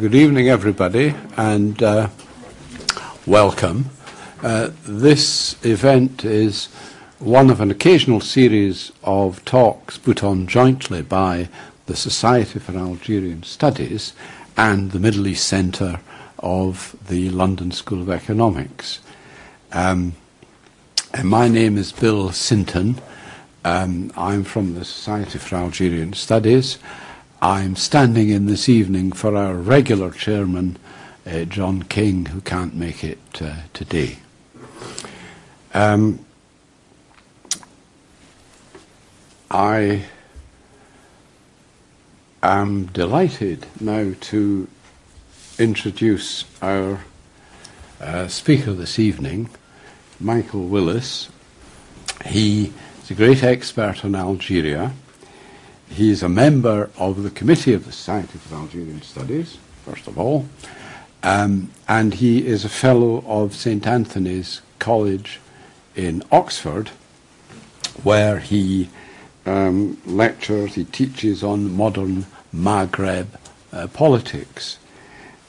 Good evening, everybody, and uh, welcome. Uh, this event is one of an occasional series of talks put on jointly by the Society for Algerian Studies and the Middle East Centre of the London School of Economics. Um, my name is Bill Sinton. Um, I'm from the Society for Algerian Studies. I'm standing in this evening for our regular chairman, uh, John King, who can't make it uh, today. Um, I am delighted now to introduce our uh, speaker this evening, Michael Willis. He is a great expert on Algeria. He is a member of the committee of the Society for Algerian Studies, first of all, um, and he is a fellow of St Antony's College in Oxford, where he um, lectures, he teaches on modern Maghreb uh, politics.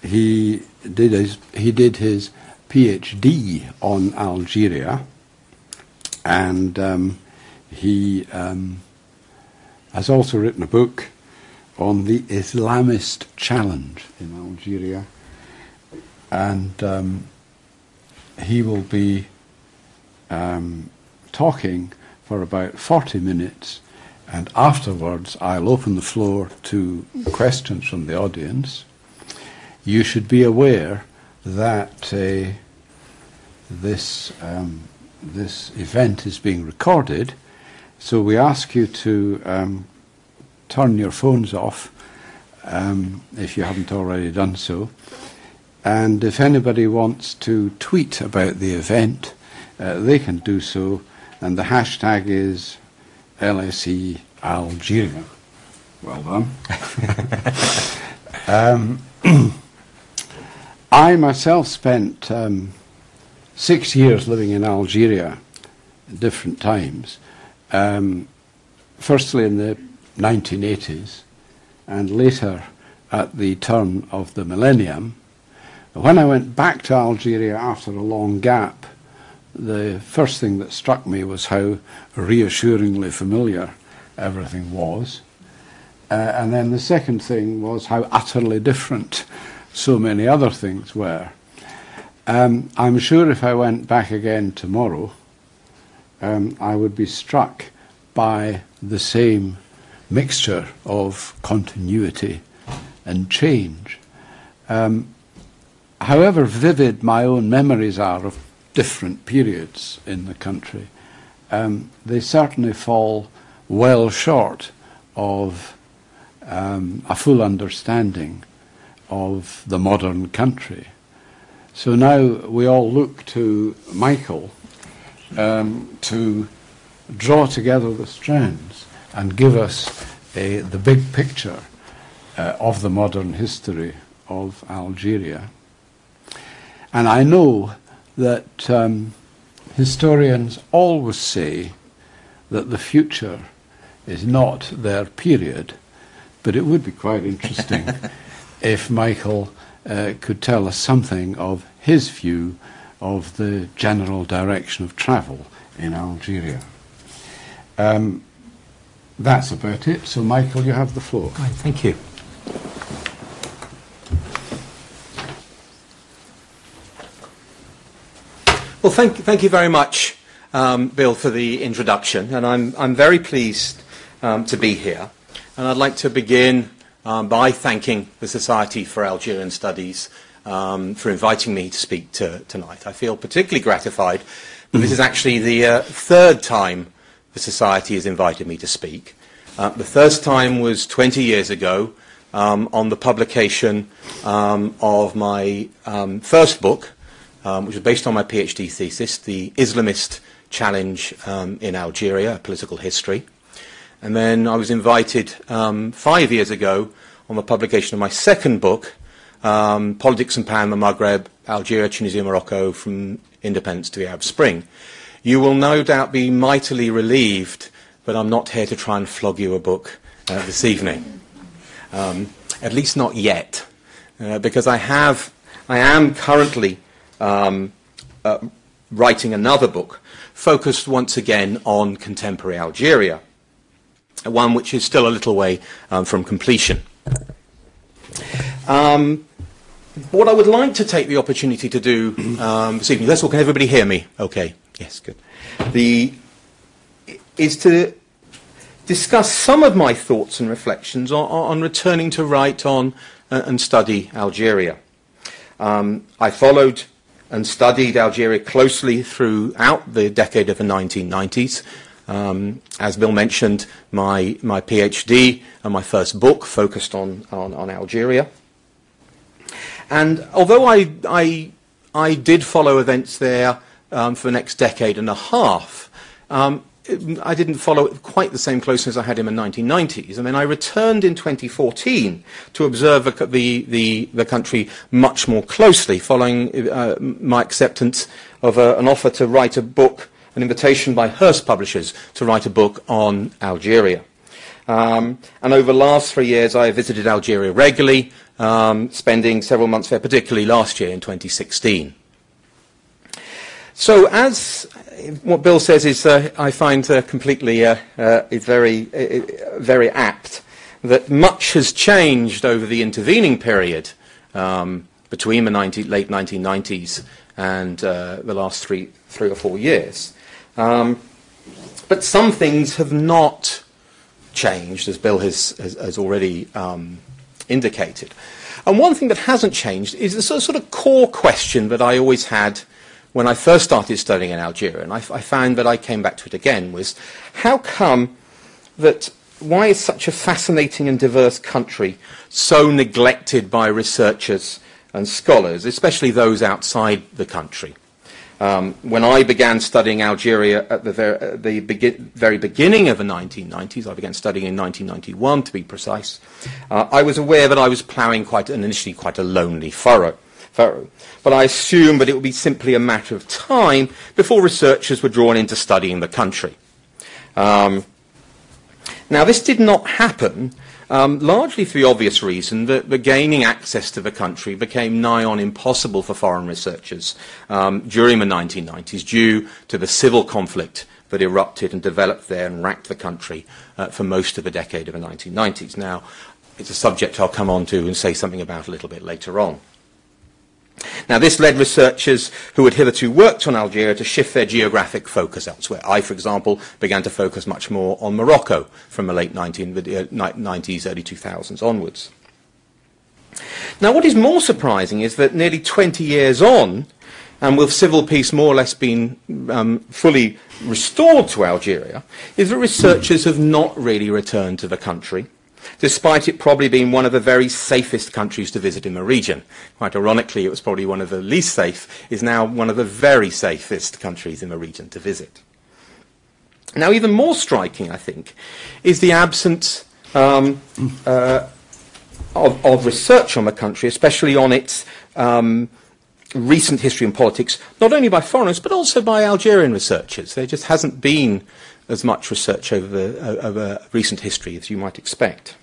He did his, he did his PhD on Algeria, and um, he um, has also written a book on the Islamist challenge in Algeria, and um, he will be um, talking for about 40 minutes, and afterwards I'll open the floor to questions from the audience. You should be aware that uh, this um, this event is being recorded so we ask you to um, turn your phones off um, if you haven't already done so. And if anybody wants to tweet about the event, uh, they can do so. And the hashtag is LSE Algeria. Well done. um, I myself spent um, six years living in Algeria at different times. Um, firstly, in the 1980s, and later at the turn of the millennium. When I went back to Algeria after a long gap, the first thing that struck me was how reassuringly familiar everything was. Uh, and then the second thing was how utterly different so many other things were. Um, I'm sure if I went back again tomorrow, um, I would be struck by the same mixture of continuity and change. Um, however vivid my own memories are of different periods in the country, um, they certainly fall well short of um, a full understanding of the modern country. So now we all look to Michael um, to draw together the strands and give us the big picture uh, of the modern history of Algeria. And I know that um, historians always say that the future is not their period, but it would be quite interesting if Michael uh, could tell us something of his view of the general direction of travel in Algeria. Um, that's about it. So, Michael, you have the floor. Right, thank you. Well, thank, thank you very much, um, Bill, for the introduction. And I'm, I'm very pleased um, to be here. And I'd like to begin um, by thanking the Society for Algerian Studies um, for inviting me to speak to, tonight. I feel particularly gratified this is actually the uh, third time the Society has invited me to speak. Uh, the first time was 20 years ago um, on the publication um, of my um, first book, um, which was based on my PhD thesis, The Islamist Challenge um, in Algeria, a Political History. And then I was invited five years ago on the publication of my second book, Politics and Power in the Maghreb, Algeria, Tunisia, Morocco, from Independence to the Arab Spring. You will no doubt be mightily relieved, but I'm not here to try and flog you a book uh, this evening. Um, at least not yet. uh, because I have, I am currently um, uh, writing another book focused once again on contemporary Algeria, one which is still a little way um, from completion. Um, what I would like to take the opportunity to do um, this evening, of all, can everybody hear me? Okay, yes, good. The, is to discuss some of my thoughts and reflections on, on returning to write on uh, and study Algeria. Um, I followed and studied Algeria closely throughout the decade of the 1990s. Um, as Bill mentioned, my, my PhD and my first book focused on, on, on Algeria. And although I, I, I did follow events there um, for the next decade and a half, um, I didn't follow it quite the same closely as I had in the 1990s. And then I returned in 2014 to observe the, the, the country much more closely, following uh, my acceptance of a, an offer to write a book, an invitation by Hurst Publishers to write a book on Algeria. Um, and over the last three years, I have visited Algeria regularly, um, spending several months there, particularly last year in 2016. So as what Bill says is, uh, I find uh, completely uh, uh very, uh, very apt, that much has changed over the intervening period um, between the 90, late 1990s and uh, the last three, three or four years. Um, but some things have not changed, as Bill has, has, has already um, indicated. And one thing that hasn't changed is the sort of core question that I always had when I first started studying in Algeria, and I, I found that I came back to it again, was how come that why is such a fascinating and diverse country so neglected by researchers and scholars, especially those outside the country? Um, when I began studying Algeria at the, ver- uh, the very beginning of the 1990s, I began studying in 1991 to be precise, uh, I was aware that I was ploughing quite an initially quite a lonely furrow furrow. But I assumed that it would be simply a matter of time before researchers were drawn into studying the country. Um, now, this did not happen um, largely for the obvious reason that the gaining access to the country became nigh on impossible for foreign researchers um, during the 1990s due to the civil conflict that erupted and developed there and racked the country uh, for most of the decade of the 1990s. Now, it's a subject I'll come on to and say something about a little bit later on. Now, this led researchers who had hitherto worked on Algeria to shift their geographic focus elsewhere. I, for example, began to focus much more on Morocco from the late 19, 90s, uh, early 2000s onwards. Now, what is more surprising is that nearly 20 years on, and with civil peace more or less being um, fully restored to Algeria, is that researchers have not really returned to the country despite it probably being one of the very safest countries to visit in the region. Quite ironically, it was probably one of the least safe, is now one of the very safest countries in the region to visit. Now, even more striking, I think, is the absence um, uh, of, of, research on the country, especially on its um, recent history and politics, not only by foreigners, but also by Algerian researchers. There just hasn't been as much research over, over recent history as you might expect.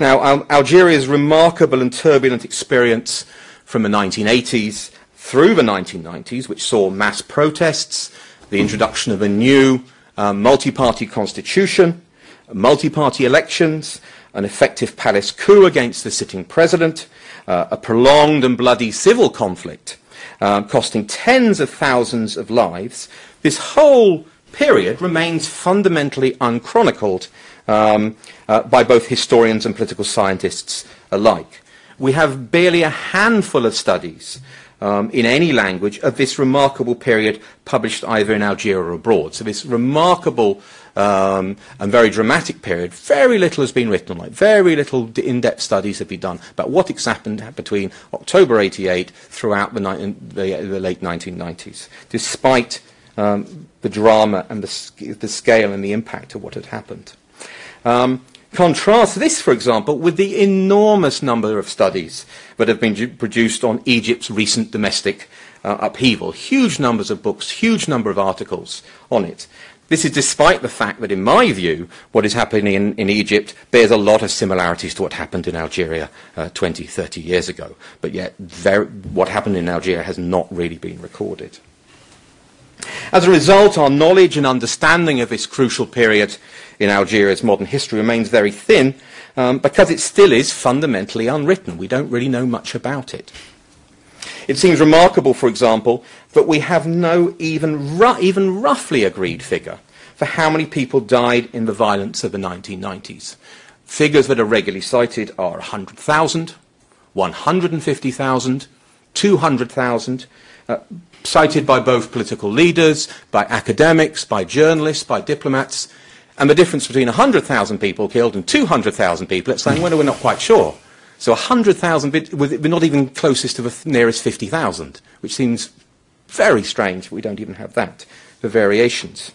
Now, Al- Algeria's remarkable and turbulent experience from the 1980s through the 1990s, which saw mass protests, the introduction of a new um, multi-party constitution, multi-party elections, an effective palace coup against the sitting president, uh, a prolonged and bloody civil conflict uh, costing tens of thousands of lives, this whole period remains fundamentally unchronicled um, uh, by both historians and political scientists alike. We have barely a handful of studies um, in any language of this remarkable period published either in Algeria or abroad. So this remarkable um, and very dramatic period, very little has been written on it. Very little in-depth studies have been done about what happened between October 88 throughout the, ni- the, the late 1990s, despite um, the drama and the, the, scale and the impact of what had happened. Um, contrast this, for example, with the enormous number of studies that have been produced on Egypt's recent domestic uh, upheaval. Huge numbers of books, huge number of articles on it. This is despite the fact that, in my view, what is happening in, in Egypt bears a lot of similarities to what happened in Algeria uh, 20, 30 years ago. But yet, very, what happened in Algeria has not really been recorded. As a result, our knowledge and understanding of this crucial period in Algeria's modern history remains very thin um, because it still is fundamentally unwritten. We don't really know much about it. It seems remarkable, for example, that we have no even, ru- even roughly agreed figure for how many people died in the violence of the 1990s. Figures that are regularly cited are 100,000, 150,000, 200,000, uh, cited by both political leaders, by academics, by journalists, by diplomats. And the difference between 100,000 people killed and 200,000 people, it's saying, well, we're not quite sure. So 100,000, we're not even closest to the nearest 50,000, which seems very strange. We don't even have that, the variations.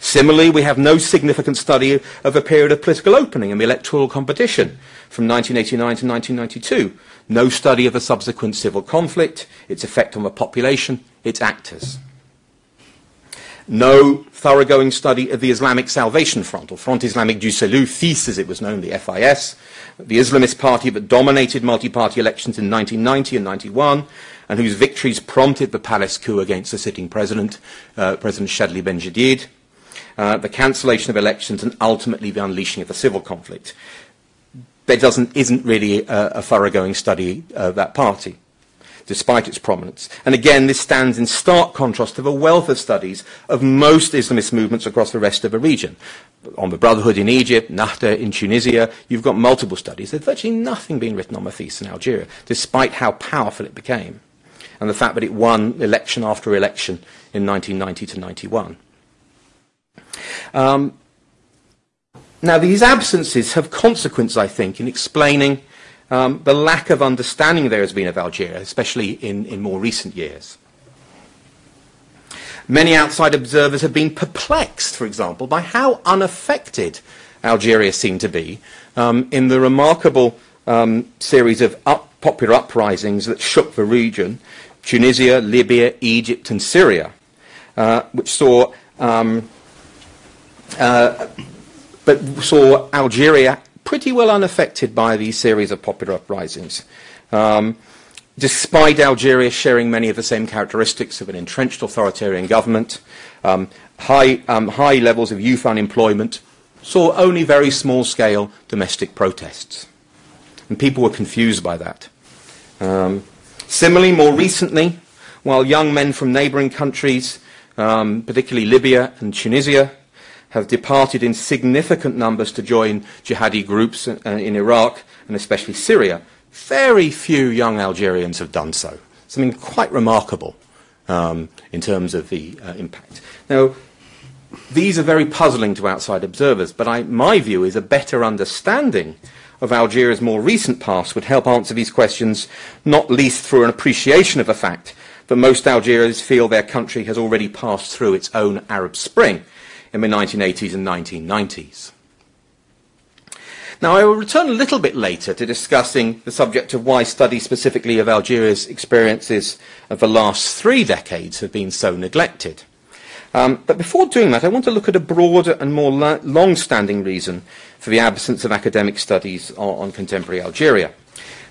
Similarly, we have no significant study of a period of political opening and the electoral competition from 1989 to 1992. No study of the subsequent civil conflict, its effect on the population, its actors no thoroughgoing study of the Islamic Salvation Front, or Front Islamique du Salut, FIS as it was known, the FIS, the Islamist party that dominated multi-party elections in 1990 and 91, and whose victories prompted the palace coup against the sitting president, uh, President Chadli Benjedid, uh, the cancellation of elections, and ultimately the unleashing of the civil conflict. There doesn't, isn't really a, a thoroughgoing study of that party despite its prominence. And again, this stands in stark contrast to the wealth of studies of most Islamist movements across the rest of the region. On the Brotherhood in Egypt, Nahda in Tunisia, you've got multiple studies. There's virtually nothing being written on Mathis in Algeria, despite how powerful it became, and the fact that it won election after election in 1990 to 91. Um, now, these absences have consequence, I think, in explaining um, the lack of understanding there has been of Algeria, especially in, in more recent years. Many outside observers have been perplexed, for example, by how unaffected Algeria seemed to be um, in the remarkable um, series of up, popular uprisings that shook the region Tunisia, Libya, Egypt, and Syria, uh, which saw, um, uh, but saw Algeria pretty well unaffected by these series of popular uprisings. Um, despite Algeria sharing many of the same characteristics of an entrenched authoritarian government, um, high, um, high levels of youth unemployment, saw only very small scale domestic protests. And people were confused by that. Um, similarly, more recently, while young men from neighboring countries, um, particularly Libya and Tunisia, have departed in significant numbers to join jihadi groups uh, in Iraq and especially Syria. Very few young Algerians have done so. Something quite remarkable um, in terms of the uh, impact. Now, these are very puzzling to outside observers, but I, my view is a better understanding of Algeria's more recent past would help answer these questions, not least through an appreciation of the fact that most Algerians feel their country has already passed through its own Arab Spring in the 1980s and 1990s. Now, I will return a little bit later to discussing the subject of why studies specifically of Algeria's experiences of the last three decades have been so neglected. Um, but before doing that, I want to look at a broader and more la- long standing reason for the absence of academic studies on, on contemporary Algeria.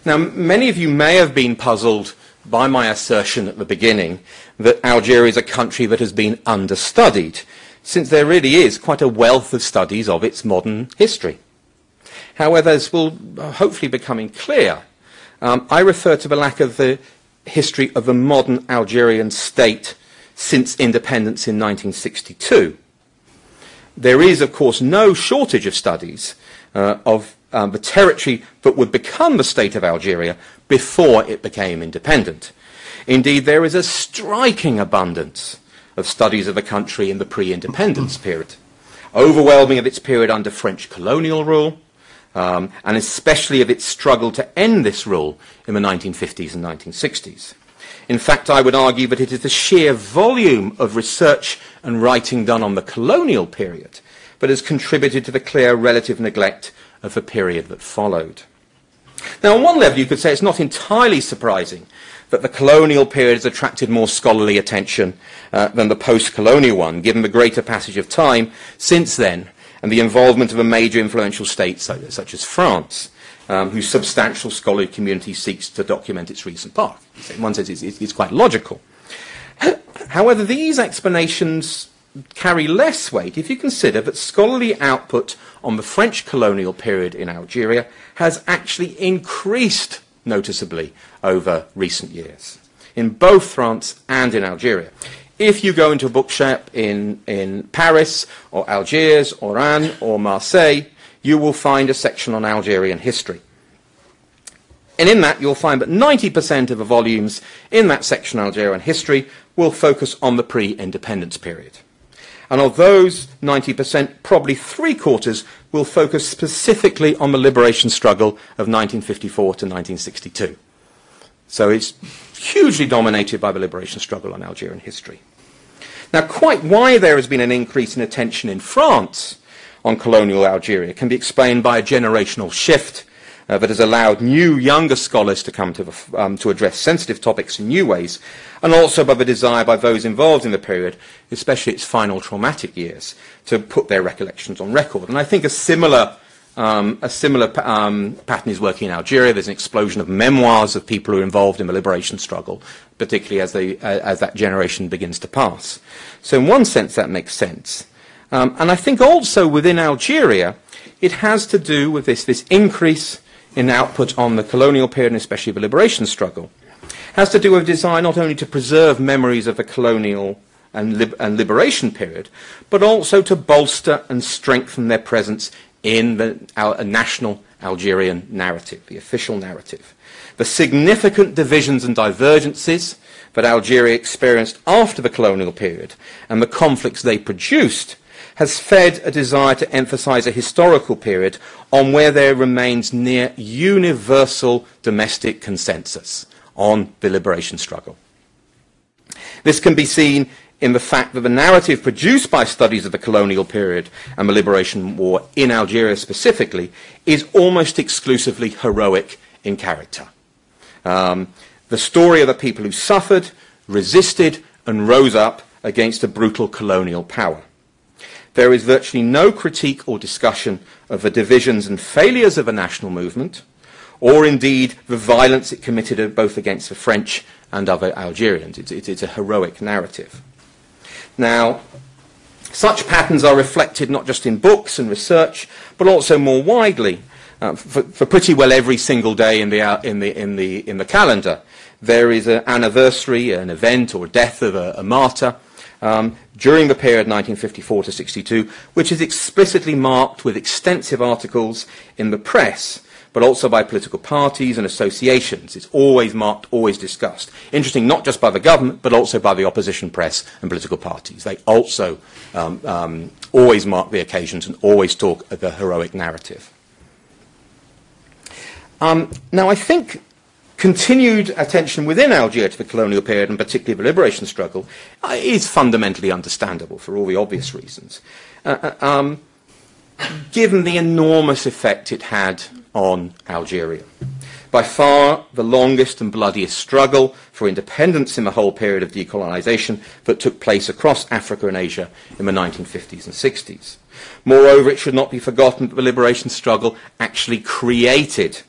Now, many of you may have been puzzled by my assertion at the beginning that Algeria is a country that has been understudied since there really is quite a wealth of studies of its modern history. However, as will hopefully becoming clear, um, I refer to the lack of the history of the modern Algerian state since independence in 1962. There is, of course, no shortage of studies uh, of um, the territory that would become the state of Algeria before it became independent. Indeed, there is a striking abundance of studies of the country in the pre-independence period, overwhelming of its period under French colonial rule, um, and especially of its struggle to end this rule in the 1950s and 1960s. In fact, I would argue that it is the sheer volume of research and writing done on the colonial period that has contributed to the clear relative neglect of the period that followed. Now, on one level, you could say it's not entirely surprising that the colonial period has attracted more scholarly attention uh, than the post-colonial one, given the greater passage of time since then and the involvement of a major influential state such, such as France, um, whose substantial scholarly community seeks to document its recent past. In one sense, it's, it's quite logical. However, these explanations carry less weight if you consider that scholarly output on the French colonial period in Algeria has actually increased noticeably over recent years in both France and in Algeria. If you go into a bookshop in, in Paris or Algiers or Oran or Marseille, you will find a section on Algerian history. And in that, you'll find that 90% of the volumes in that section on Algerian history will focus on the pre-independence period. And of those 90%, probably three quarters will focus specifically on the liberation struggle of 1954 to 1962. So it's hugely dominated by the liberation struggle on Algerian history. Now, quite why there has been an increase in attention in France on colonial Algeria can be explained by a generational shift uh, that has allowed new, younger scholars to come to, um, to address sensitive topics in new ways, and also by the desire by those involved in the period, especially its final traumatic years, to put their recollections on record. And I think a similar um, a similar um, pattern is working in Algeria. There's an explosion of memoirs of people who are involved in the liberation struggle, particularly as, they, uh, as that generation begins to pass. So, in one sense, that makes sense. Um, and I think also within Algeria, it has to do with this, this increase in output on the colonial period and especially the liberation struggle It has to do with a desire not only to preserve memories of the colonial and, lib- and liberation period, but also to bolster and strengthen their presence in the national Algerian narrative, the official narrative. The significant divisions and divergences that Algeria experienced after the colonial period and the conflicts they produced has fed a desire to emphasize a historical period on where there remains near universal domestic consensus on the liberation struggle. This can be seen in the fact that the narrative produced by studies of the colonial period and the liberation war in Algeria specifically is almost exclusively heroic in character. Um, the story of the people who suffered, resisted, and rose up against a brutal colonial power there is virtually no critique or discussion of the divisions and failures of a national movement, or indeed the violence it committed both against the French and other Algerians. It's, it's, it's a heroic narrative. Now, such patterns are reflected not just in books and research, but also more widely. Uh, for, for, pretty well every single day in the, uh, in the, in the, in the calendar, there is an anniversary, an event, or death of a, a martyr um, during the period 1954 to 62, which is explicitly marked with extensive articles in the press, but also by political parties and associations. It's always marked, always discussed. Interesting, not just by the government, but also by the opposition press and political parties. They also um, um, always mark the occasions and always talk of the heroic narrative. Um, now, I think continued attention within Algeria to the colonial period, and particularly the liberation struggle, uh, is fundamentally understandable for all the obvious reasons, uh, uh, um, given the enormous effect it had on Algeria. By far the longest and bloodiest struggle for independence in the whole period of decolonisation that took place across Africa and Asia in the 1950s and 60s. Moreover, it should not be forgotten that the liberation struggle actually created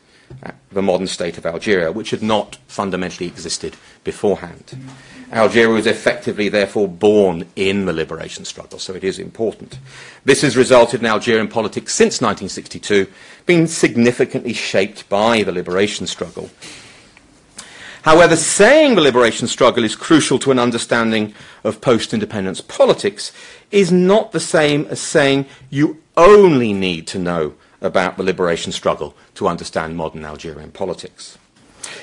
uh, the modern state of Algeria, which had not fundamentally existed beforehand. Algeria was effectively, therefore, born in the liberation struggle, so it is important. This has resulted in Algerian politics since 1962 being significantly shaped by the liberation struggle. However, saying the liberation struggle is crucial to an understanding of post independence politics is not the same as saying you only need to know about the liberation struggle to understand modern Algerian politics.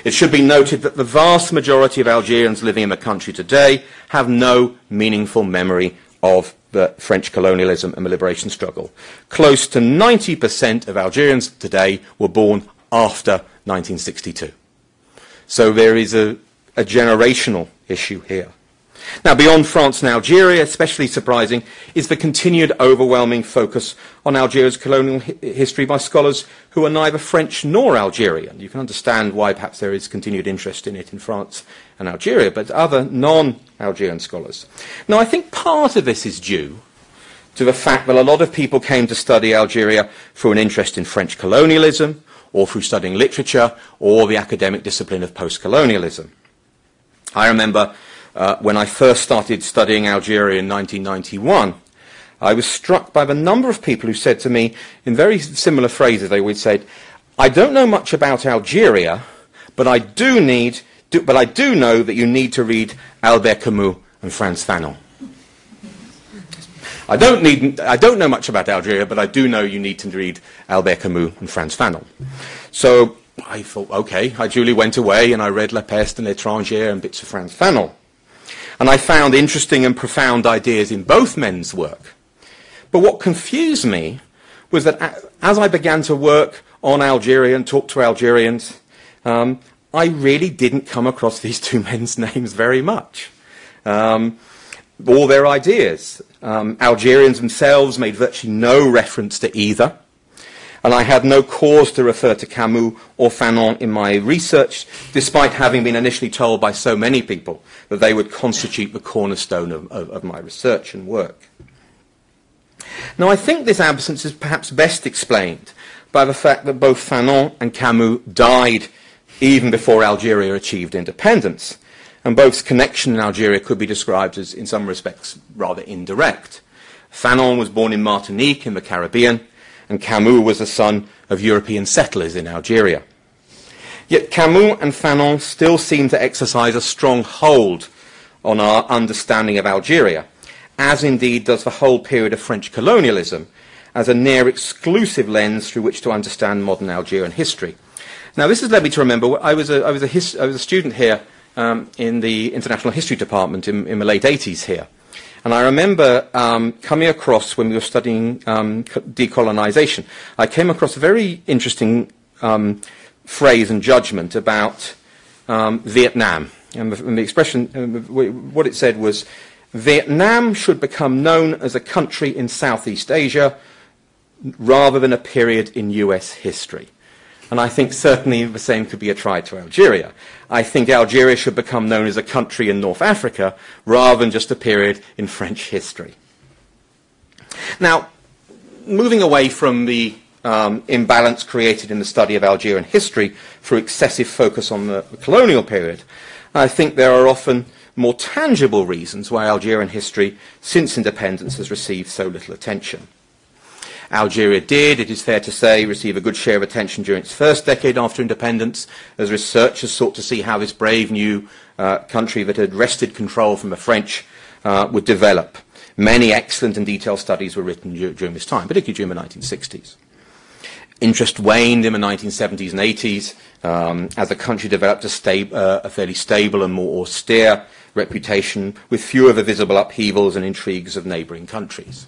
It should be noted that the vast majority of Algerians living in the country today have no meaningful memory of the French colonialism and the liberation struggle. Close to 90% of Algerians today were born after 1962. So there is a, a generational issue here. Now, beyond France and Algeria, especially surprising, is the continued overwhelming focus on Algeria's colonial hi- history by scholars who are neither French nor Algerian. You can understand why perhaps there is continued interest in it in France and Algeria, but other non Algerian scholars. Now, I think part of this is due to the fact that a lot of people came to study Algeria through an interest in French colonialism, or through studying literature, or the academic discipline of post colonialism. I remember uh, when I first started studying Algeria in 1991, I was struck by the number of people who said to me, in very similar phrases, they would say, I don't know much about Algeria, but I do need, do, but I do know that you need to read Albert Camus and Frantz Fanon. I don't, need, I don't know much about Algeria, but I do know you need to read Albert Camus and Frantz Fanon. So I thought, okay, I duly went away and I read La Peste and L'Étranger and bits of Frantz Fanon. And I found interesting and profound ideas in both men's work. But what confused me was that as I began to work on Algeria and talk to Algerians, um, I really didn't come across these two men's names very much. Um, all their ideas. Um, Algerians themselves made virtually no reference to either. And I had no cause to refer to Camus or Fanon in my research, despite having been initially told by so many people that they would constitute the cornerstone of, of, of my research and work. Now, I think this absence is perhaps best explained by the fact that both Fanon and Camus died even before Algeria achieved independence and both's connection in Algeria could be described as, in some respects, rather indirect. Fanon was born in Martinique in the Caribbean, and Camus was the son of European settlers in Algeria. Yet Camus and Fanon still seem to exercise a strong hold on our understanding of Algeria, as indeed does the whole period of French colonialism, as a near exclusive lens through which to understand modern Algerian history. Now, this has led me to remember I was a, I was a, his, I was a student here um, in the International History Department in, in, the late 80s here. And I remember um, coming across, when we were studying um, decolonization, I came across a very interesting um, phrase and judgment about um, Vietnam. And the, and the expression, uh, what it said was, Vietnam should become known as a country in Southeast Asia rather than a period in US history. And I think certainly the same could be applied to Algeria. I think Algeria should become known as a country in North Africa rather than just a period in French history. Now, moving away from the um, imbalance created in the study of Algerian history through excessive focus on the, the colonial period, I think there are often more tangible reasons why Algerian history, since independence, has received so little attention. Algeria did, it is fair to say, receive a good share of attention during its first decade after independence, as researchers sought to see how this brave new uh, country that had wrested control from the French uh, would develop. Many excellent and detailed studies were written du- during this time, particularly during the 1960s. Interest waned in the 1970s and 80s um, as the country developed a, sta- uh, a fairly stable and more austere reputation with fewer of the visible upheavals and intrigues of neighbouring countries.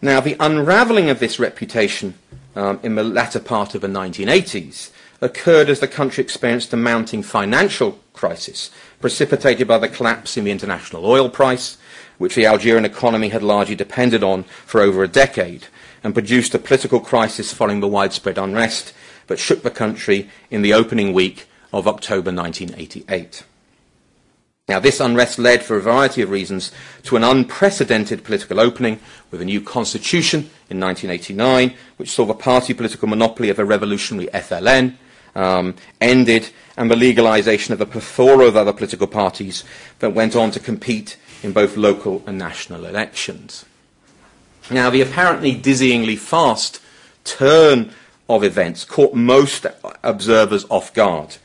Now, the unravelling of this reputation um, in the latter part of the 1980s occurred as the country experienced a mounting financial crisis precipitated by the collapse in the international oil price, which the Algerian economy had largely depended on for over a decade, and produced a political crisis following the widespread unrest that shook the country in the opening week of October 1988. Now, this unrest led, for a variety of reasons, to an unprecedented political opening with a new constitution in 1989, which saw the party political monopoly of the revolutionary FLN um, ended, and the legalization of a plethora of other political parties that went on to compete in both local and national elections. Now, the apparently dizzyingly fast turn of events caught most observers off guard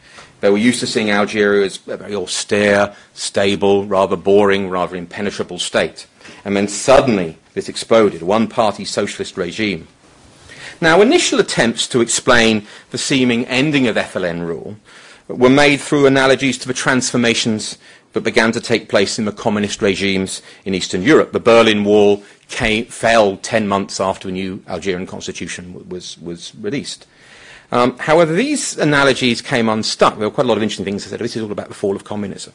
they were used to seeing Algeria as a very austere, stable, rather boring, rather impenetrable state. And then suddenly this exploded, one party socialist regime. Now, initial attempts to explain the seeming ending of FLN rule were made through analogies to the transformations that began to take place in the communist regimes in Eastern Europe. The Berlin Wall came, fell 10 months after the new Algerian constitution was, was released. Um, however, these analogies came unstuck. There were quite a lot of interesting things I said. This is all about the fall of communism.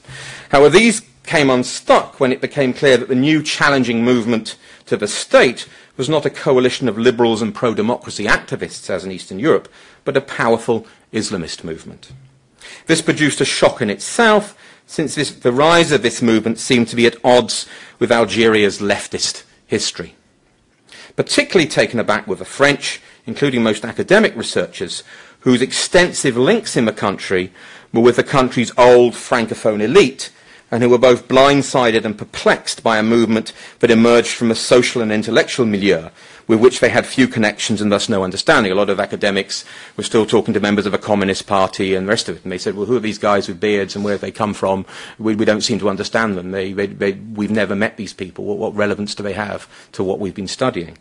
However, these came unstuck when it became clear that the new challenging movement to the state was not a coalition of liberals and pro democracy activists, as in Eastern Europe, but a powerful Islamist movement. This produced a shock in itself, since this, the rise of this movement seemed to be at odds with Algeria's leftist history. Particularly taken aback were the French, including most academic researchers, whose extensive links in the country were with the country's old Francophone elite, and who were both blindsided and perplexed by a movement that emerged from a social and intellectual milieu with which they had few connections and thus no understanding. A lot of academics were still talking to members of a communist party and the rest of it, and they said, well, who are these guys with beards and where have they come from? We, we don't seem to understand them. They, they, we've never met these people. What, what relevance do they have to what we've been studying?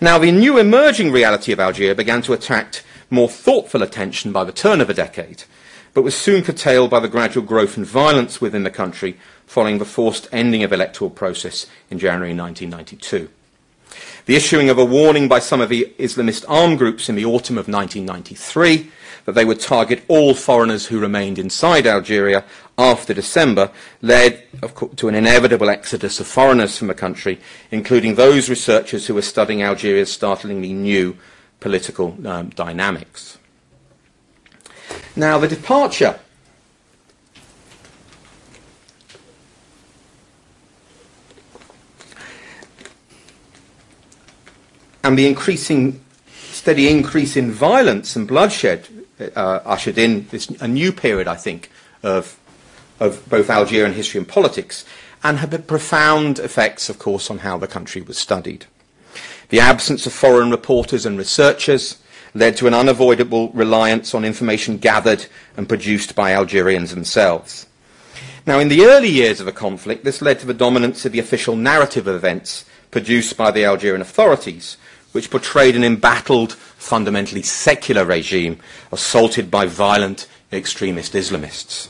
Now, the new emerging reality of Algeria began to attract more thoughtful attention by the turn of a decade, but was soon curtailed by the gradual growth in violence within the country following the forced ending of electoral process in January 1992. The issuing of a warning by some of the Islamist armed groups in the autumn of 1993 that they would target all foreigners who remained inside Algeria after December led to an inevitable exodus of foreigners from the country, including those researchers who were studying Algeria's startlingly new political um, dynamics. Now, the departure and the increasing, steady increase in violence and bloodshed uh, ushered in this, a new period, I think, of, of both Algerian history and politics, and had profound effects, of course, on how the country was studied. The absence of foreign reporters and researchers led to an unavoidable reliance on information gathered and produced by Algerians themselves. Now, in the early years of the conflict, this led to the dominance of the official narrative of events produced by the Algerian authorities, which portrayed an embattled, fundamentally secular regime assaulted by violent extremist Islamists.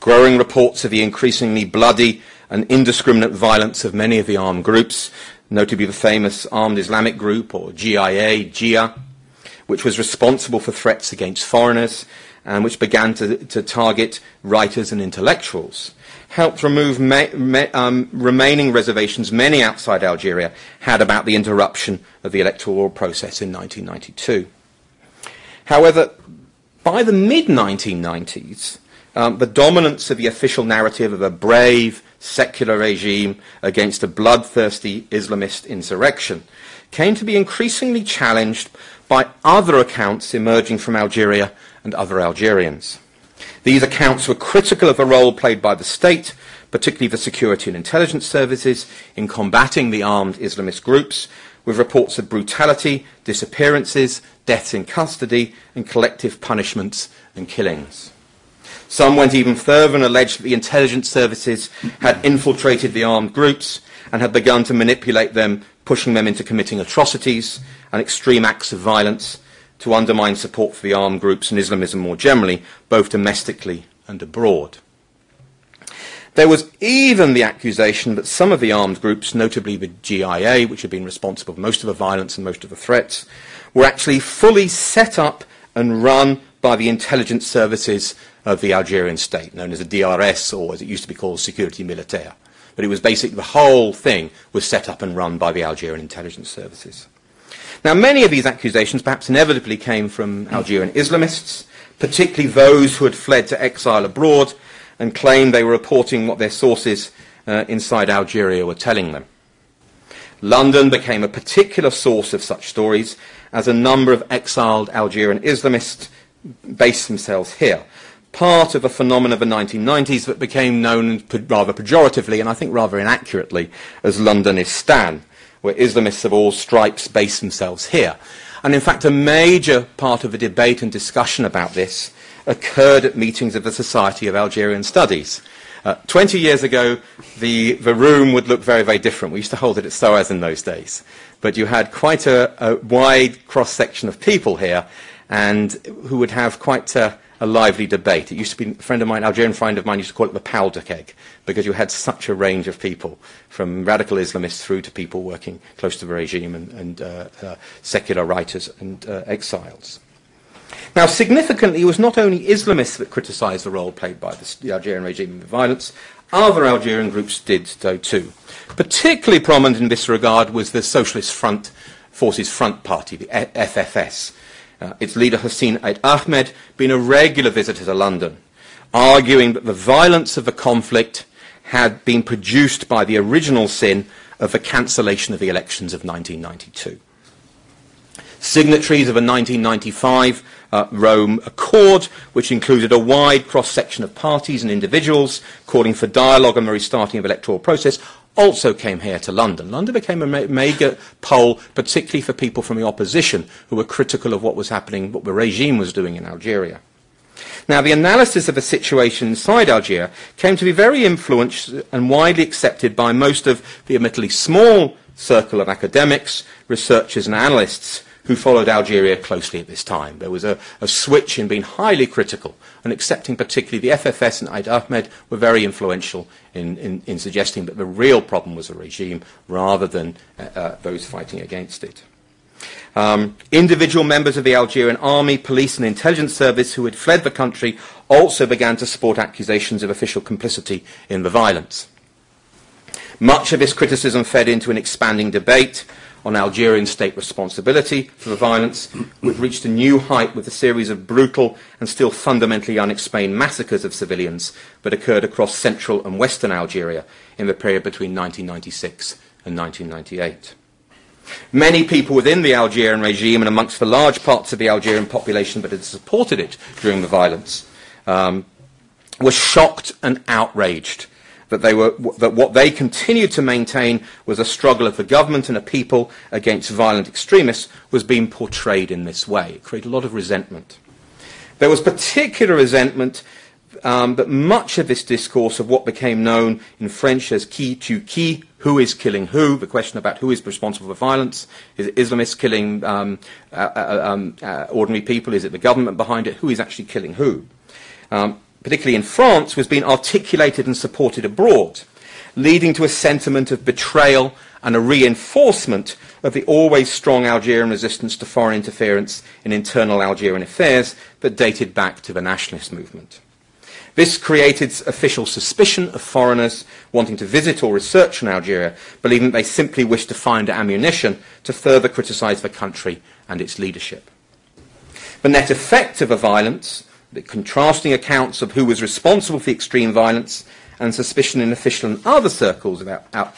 Growing reports of the increasingly bloody and indiscriminate violence of many of the armed groups, notably the famous Armed Islamic Group, or GIA, GIA, which was responsible for threats against foreigners and which began to, to target writers and intellectuals, helped remove me, me, um, remaining reservations many outside Algeria had about the interruption of the electoral process in 1992. However, by the mid 1990s, um, the dominance of the official narrative of a brave, secular regime against a bloodthirsty Islamist insurrection came to be increasingly challenged by other accounts emerging from Algeria and other Algerians. These accounts were critical of the role played by the state, particularly the security and intelligence services, in combating the armed Islamist groups, with reports of brutality, disappearances, deaths in custody, and collective punishments and killings. Some went even further and alleged that the intelligence services had infiltrated the armed groups and had begun to manipulate them, pushing them into committing atrocities and extreme acts of violence to undermine support for the armed groups and Islamism more generally, both domestically and abroad. There was even the accusation that some of the armed groups, notably the GIA, which had been responsible for most of the violence and most of the threats, were actually fully set up and run by the intelligence services of the Algerian state, known as the DRS, or as it used to be called, Sécurité Militaire. But it was basically the whole thing was set up and run by the Algerian intelligence services. Now, many of these accusations perhaps inevitably came from Algerian Islamists, particularly those who had fled to exile abroad and claimed they were reporting what their sources uh, inside Algeria were telling them. London became a particular source of such stories as a number of exiled Algerian Islamists based themselves here. Part of a phenomenon of the 1990s that became known rather pejoratively and I think rather inaccurately as Londonistan where Islamists of all stripes base themselves here. And in fact, a major part of the debate and discussion about this occurred at meetings of the Society of Algerian Studies. Uh, 20 years ago, the, the room would look very, very different. We used to hold it at SOAS in those days. But you had quite a, a wide cross section of people here and who would have quite a, a lively debate. It used to be a friend of mine, Algerian friend of mine, used to call it the powder keg because you had such a range of people, from radical Islamists through to people working close to the regime and, and uh, uh, secular writers and uh, exiles. Now, significantly, it was not only Islamists that criticised the role played by the, the Algerian regime in the violence, other Algerian groups did so too. Particularly prominent in this regard was the Socialist Front Forces Front Party, the FFS. Uh, its leader, Hussein Ait Ahmed, been a regular visitor to London, arguing that the violence of the conflict had been produced by the original sin of the cancellation of the elections of 1992. Signatories of a 1995 uh, Rome Accord, which included a wide cross section of parties and individuals calling for dialogue and the restarting of electoral process, also came here to London. London became a ma- mega pole, particularly for people from the opposition who were critical of what was happening, what the regime was doing in Algeria. Now, the analysis of the situation inside Algeria came to be very influenced and widely accepted by most of the admittedly small circle of academics, researchers, and analysts who followed Algeria closely at this time. There was a, a switch in being highly critical and accepting particularly the FFS and Ait Ahmed were very influential in, in, in, suggesting that the real problem was the regime rather than uh, uh, those fighting against it. Um, individual members of the Algerian army, police, and intelligence service who had fled the country also began to support accusations of official complicity in the violence. Much of this criticism fed into an expanding debate on Algerian state responsibility for the violence, We've reached a new height with a series of brutal and still fundamentally unexplained massacres of civilians that occurred across central and western Algeria in the period between 1996 and 1998. Many people within the Algerian regime and amongst the large parts of the Algerian population that had supported it during the violence um, were shocked and outraged that, they were, that what they continued to maintain was a struggle of the government and a people against violent extremists was being portrayed in this way. It created a lot of resentment. There was particular resentment um, that much of this discourse of what became known in French as qui tue qui, who is killing who, the question about who is responsible for violence, is it Islamists killing um, uh, uh, um, uh, ordinary people, is it the government behind it, who is actually killing who? Um, particularly in France, was being articulated and supported abroad, leading to a sentiment of betrayal and a reinforcement of the always strong Algerian resistance to foreign interference in internal Algerian affairs that dated back to the nationalist movement. This created official suspicion of foreigners wanting to visit or research in Algeria, believing they simply wished to find ammunition to further criticise the country and its leadership. The net effect of the violence the contrasting accounts of who was responsible for the extreme violence and suspicion in official and other circles of, out,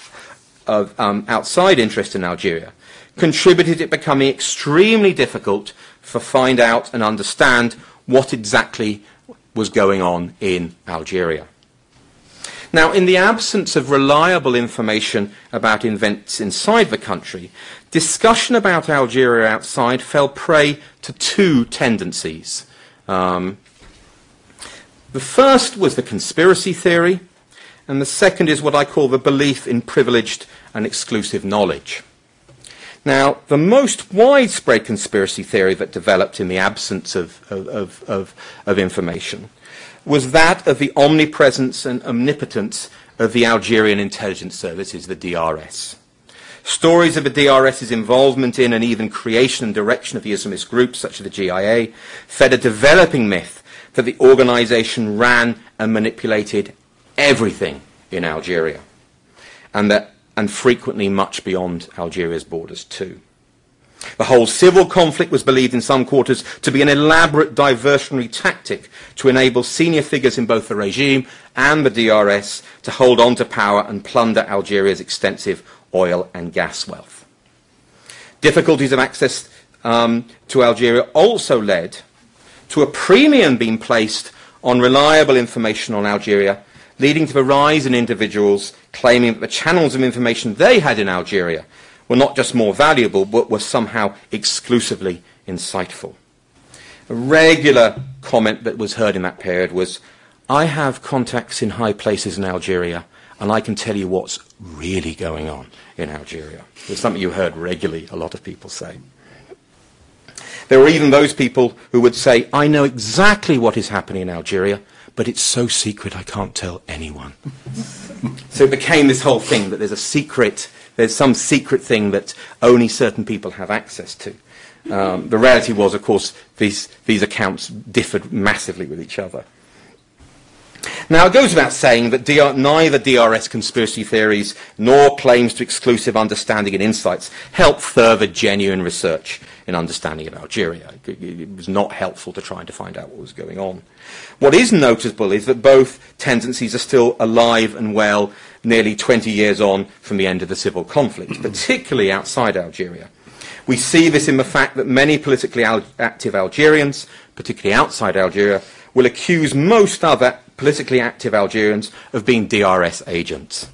of um, outside interest in Algeria contributed to it becoming extremely difficult to find out and understand what exactly was going on in Algeria. Now, in the absence of reliable information about events inside the country, discussion about Algeria outside fell prey to two tendencies. Um, the first was the conspiracy theory, and the second is what I call the belief in privileged and exclusive knowledge. Now, the most widespread conspiracy theory that developed in the absence of, of, of, of, information was that of the omnipresence and omnipotence of the Algerian intelligence services, the DRS. Stories of the DRS's involvement in and even creation and direction of the Islamist groups, such as the GIA, fed a developing myth that the organization ran and manipulated everything in Algeria, and, that, and frequently much beyond Algeria's borders too. The whole civil conflict was believed in some quarters to be an elaborate diversionary tactic to enable senior figures in both the regime and the DRS to hold on to power and plunder Algeria's extensive oil and gas wealth. Difficulties of access um, to Algeria also led to a premium being placed on reliable information on Algeria, leading to the rise in individuals claiming that the channels of information they had in Algeria were not just more valuable, but were somehow exclusively insightful. A regular comment that was heard in that period was, I have contacts in high places in Algeria, and I can tell you what's really going on in Algeria. It's something you heard regularly, a lot of people say. There were even those people who would say, I know exactly what is happening in Algeria, but it's so secret I can't tell anyone. so it became this whole thing that there's a secret, there's some secret thing that only certain people have access to. Um, the reality was, of course, these, these accounts differed massively with each other. Now, it goes without saying that DR, neither DRS conspiracy theories nor claims to exclusive understanding and insights help further genuine research in understanding of Algeria. It, it was not helpful to trying to find out what was going on. What is noticeable is that both tendencies are still alive and well nearly 20 years on from the end of the civil conflict, particularly outside Algeria. We see this in the fact that many politically al- active Algerians, particularly outside Algeria, will accuse most other politically active Algerians of being DRS agents.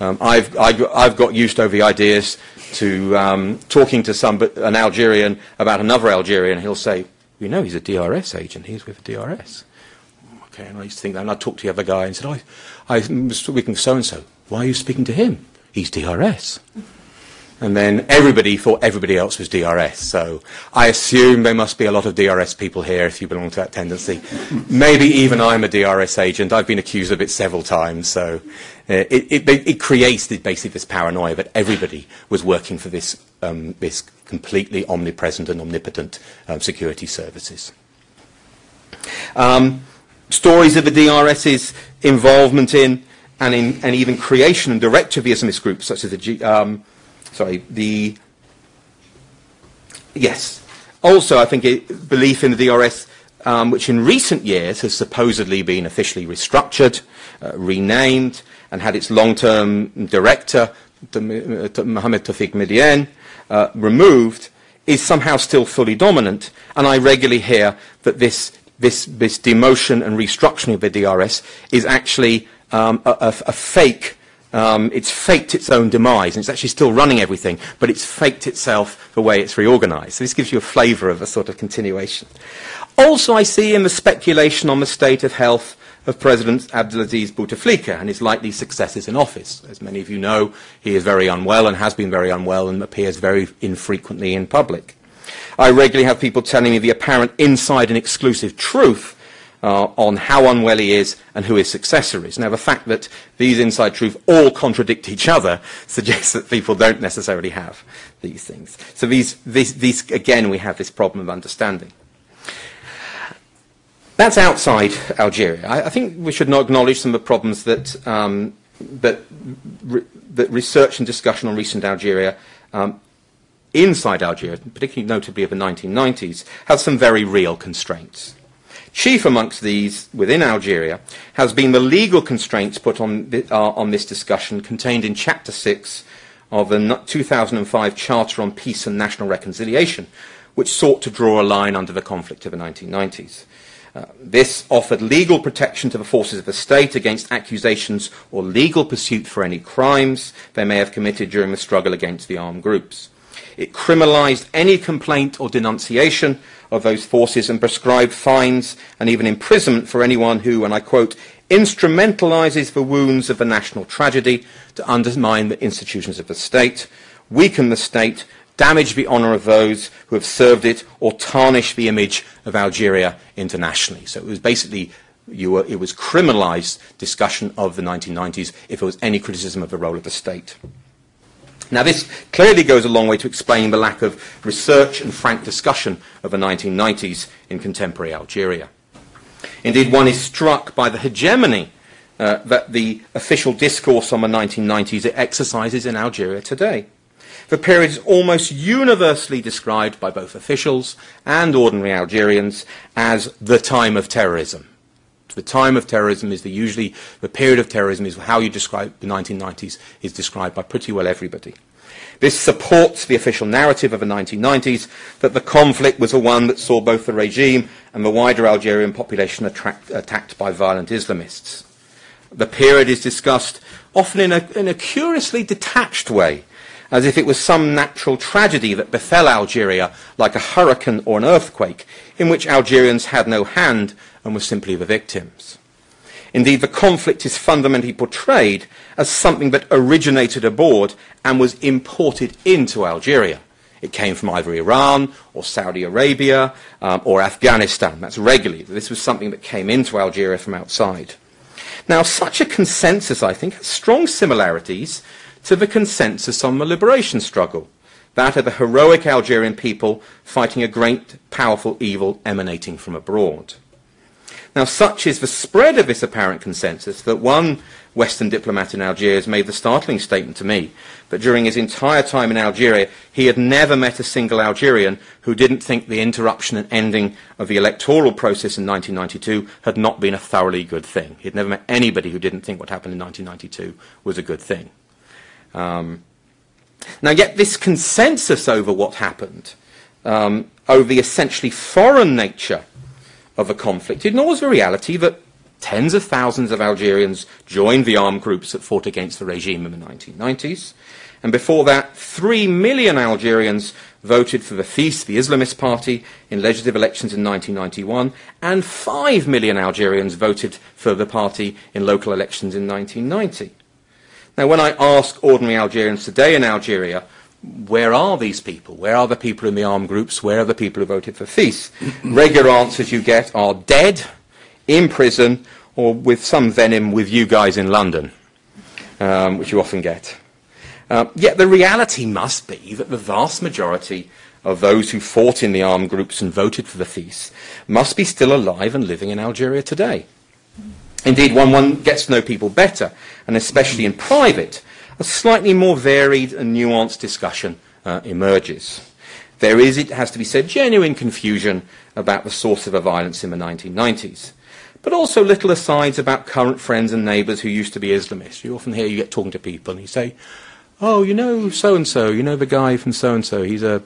Um, I've, I've, I've, got used over the ideas to um, talking to some, an Algerian about another Algerian. He'll say, "You know, he's a DRS agent. He's with the DRS." Okay, and I used to think that, and I talked to the other guy and said, "I, I was speaking to so and so. Why are you speaking to him? He's DRS." And then everybody thought everybody else was DRS. So I assume there must be a lot of DRS people here if you belong to that tendency. Maybe even I'm a DRS agent. I've been accused of it several times. So uh, it, it, it, creates basically this paranoia that everybody was working for this, um, this completely omnipresent and omnipotent um, security services. Um, stories of the DRS's involvement in and, in, and even creation and director of the Islamist groups, such as the G, um, sorry, the, yes. Also, I think it, belief in the DRS, um, which in recent years has supposedly been officially restructured, uh, renamed, and had its long-term director, Mohamed Tawfiq Medien, uh, removed, is somehow still fully dominant. And I regularly hear that this, this, this demotion and restructuring of the DRS is actually um, a, a, a fake um, it's faked its own demise, and it's actually still running everything, but it's faked itself the way it's reorganized. So this gives you a flavor of a sort of continuation. Also, I see in the speculation on the state of health of President Abdelaziz Bouteflika and his likely successors in office. As many of you know, he is very unwell and has been very unwell and appears very infrequently in public. I regularly have people telling me the apparent inside and exclusive truth uh, on how unwell he is and who his successor is. Now, the fact that these inside truths all contradict each other suggests that people don't necessarily have these things. So these, these, these again, we have this problem of understanding. That's outside Algeria. I, I think we should not acknowledge some of the problems that, um, that, re, that research and discussion on recent Algeria um, inside Algeria, particularly notably of the 1990s, has some very real constraints. Chief amongst these within Algeria has been the legal constraints put on, uh, on this discussion contained in Chapter 6 of the 2005 Charter on Peace and National Reconciliation, which sought to draw a line under the conflict of the 1990s. Uh, this offered legal protection to the forces of the state against accusations or legal pursuit for any crimes they may have committed during the struggle against the armed groups. It criminalised any complaint or denunciation of those forces and prescribed fines and even imprisonment for anyone who, and I quote, instrumentalises the wounds of the national tragedy to undermine the institutions of the state, weaken the state, damage the honour of those who have served it, or tarnish the image of Algeria internationally. So it was basically were, it was criminalised discussion of the 1990s if there was any criticism of the role of the state. Now, this clearly goes a long way to explain the lack of research and frank discussion of the 1990s in contemporary Algeria. Indeed, one is struck by the hegemony uh, that the official discourse on the 1990s exercises in Algeria today. The period is almost universally described by both officials and ordinary Algerians as the time of terrorism. The time of terrorism is the usually the period of terrorism is how you describe the 1990s is described by pretty well everybody. This supports the official narrative of the 1990s that the conflict was the one that saw both the regime and the wider Algerian population attract, attacked by violent Islamists. The period is discussed often in a, in a curiously detached way, as if it was some natural tragedy that befell Algeria like a hurricane or an earthquake, in which Algerians had no hand and were simply the victims. Indeed, the conflict is fundamentally portrayed as something that originated abroad and was imported into Algeria. It came from either Iran or Saudi Arabia um, or Afghanistan. That's regularly. This was something that came into Algeria from outside. Now, such a consensus, I think, has strong similarities to the consensus on the liberation struggle, that of the heroic Algerian people fighting a great, powerful evil emanating from abroad. Now, such is the spread of this apparent consensus that one Western diplomat in Algiers made the startling statement to me that during his entire time in Algeria, he had never met a single Algerian who didn't think the interruption and ending of the electoral process in 1992 had not been a thoroughly good thing. He had never met anybody who didn't think what happened in 1992 was a good thing. Um, now, yet this consensus over what happened, um, over the essentially foreign nature of the conflict, ignores the reality that Tens of thousands of Algerians joined the armed groups that fought against the regime in the 1990s. And before that, three million Algerians voted for the FIS, the Islamist party, in legislative elections in 1991, and five million Algerians voted for the party in local elections in 1990. Now, when I ask ordinary Algerians today in Algeria, where are these people? Where are the people in the armed groups? Where are the people who voted for FIS? Regular answers you get are dead, in prison or with some venom with you guys in London, um, which you often get. Uh, yet the reality must be that the vast majority of those who fought in the armed groups and voted for the FIS must be still alive and living in Algeria today. Indeed, when one gets to know people better, and especially in private, a slightly more varied and nuanced discussion uh, emerges. There is, it has to be said, genuine confusion about the source of the violence in the 1990s but also little asides about current friends and neighbours who used to be Islamists. You often hear you get talking to people and you say, "Oh, you know so and so, you know the guy from so and so. He's a,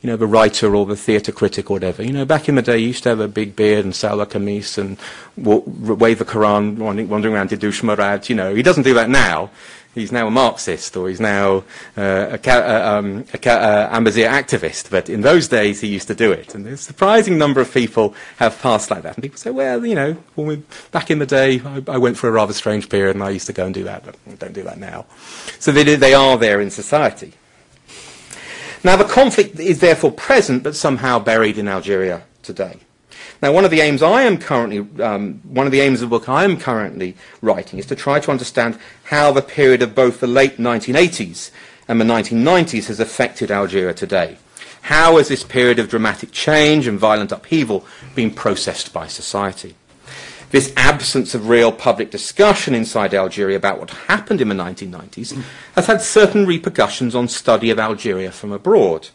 you know, the writer or the theatre critic or whatever. You know, back in the day, he used to have a big beard and sell a and wave the Quran, wandering around Didouche Mourad. You know, he doesn't do that now he's now a Marxist or he's now uh, a, uh, um, a uh, Amazigh activist. But in those days, he used to do it. And a surprising number of people have passed like that. And people say, well, you know, we, back in the day, I, I, went for a rather strange period and I used to go and do that, but don't do that now. So they, they are there in society. Now, the conflict is therefore present, but somehow buried in Algeria today. Now, one of the aims I am currently, um, one of the aims of the book I am currently writing is to try to understand how the period of both the late 1980s and the 1990s has affected Algeria today. How has this period of dramatic change and violent upheaval been processed by society? This absence of real public discussion inside Algeria about what happened in the 1990s has had certain repercussions on study of Algeria from abroad.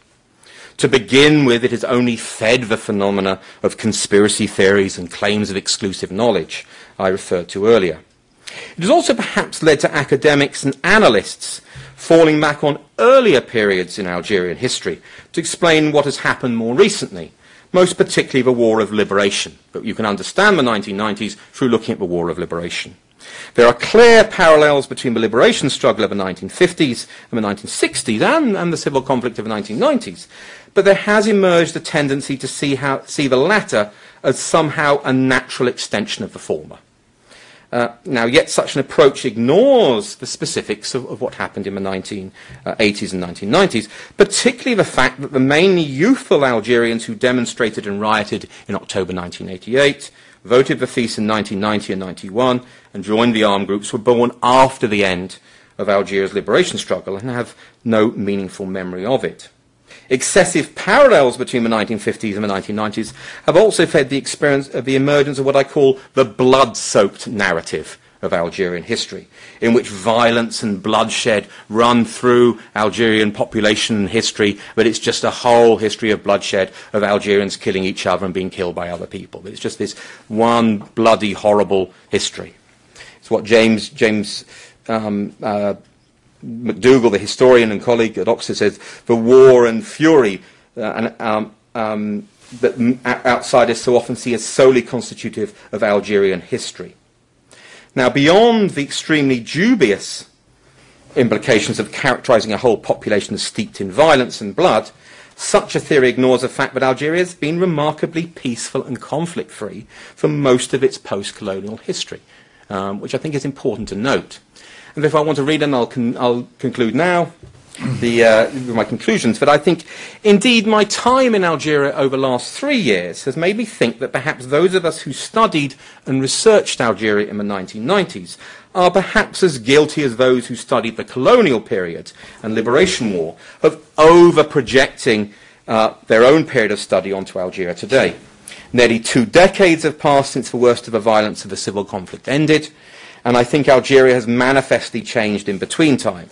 To begin with, it has only fed the phenomena of conspiracy theories and claims of exclusive knowledge I referred to earlier. It has also perhaps led to academics and analysts falling back on earlier periods in Algerian history to explain what has happened more recently, most particularly the War of Liberation. But you can understand the 1990s through looking at the War of Liberation. There are clear parallels between the liberation struggle of the 1950s and the 1960s and, and the civil conflict of the 1990s but there has emerged a tendency to see, how, see the latter as somehow a natural extension of the former. Uh, now, yet such an approach ignores the specifics of, of, what happened in the 1980s and 1990s, particularly the fact that the mainly youthful Algerians who demonstrated and rioted in October 1988, voted for FIS in 1990 and 91, and joined the armed groups were born after the end of Algeria's liberation struggle and have no meaningful memory of it. Excessive parallels between the 1950s and the 1990s have also fed the experience of the emergence of what I call the blood-soaked narrative of Algerian history, in which violence and bloodshed run through Algerian population history, but it's just a whole history of bloodshed of Algerians killing each other and being killed by other people. It's just this one bloody, horrible history. It's what James, James um, uh, McDougall, the historian and colleague at Oxford, says the war and fury uh, and, um, um, that outsiders so often see as solely constitutive of Algerian history. Now, beyond the extremely dubious implications of characterizing a whole population as steeped in violence and blood, such a theory ignores the fact that Algeria has been remarkably peaceful and conflict free for most of its post colonial history, um, which I think is important to note. And if I want to read them, I'll, con- I'll conclude now. the, uh, with my conclusions. But I think, indeed, my time in Algeria over the last three years has made me think that perhaps those of us who studied and researched Algeria in the 1990s are perhaps as guilty as those who studied the colonial period and liberation war of over projecting uh, their own period of study onto Algeria today. Nearly two decades have passed since the worst of the violence of the civil conflict ended, and I think Algeria has manifestly changed in between time.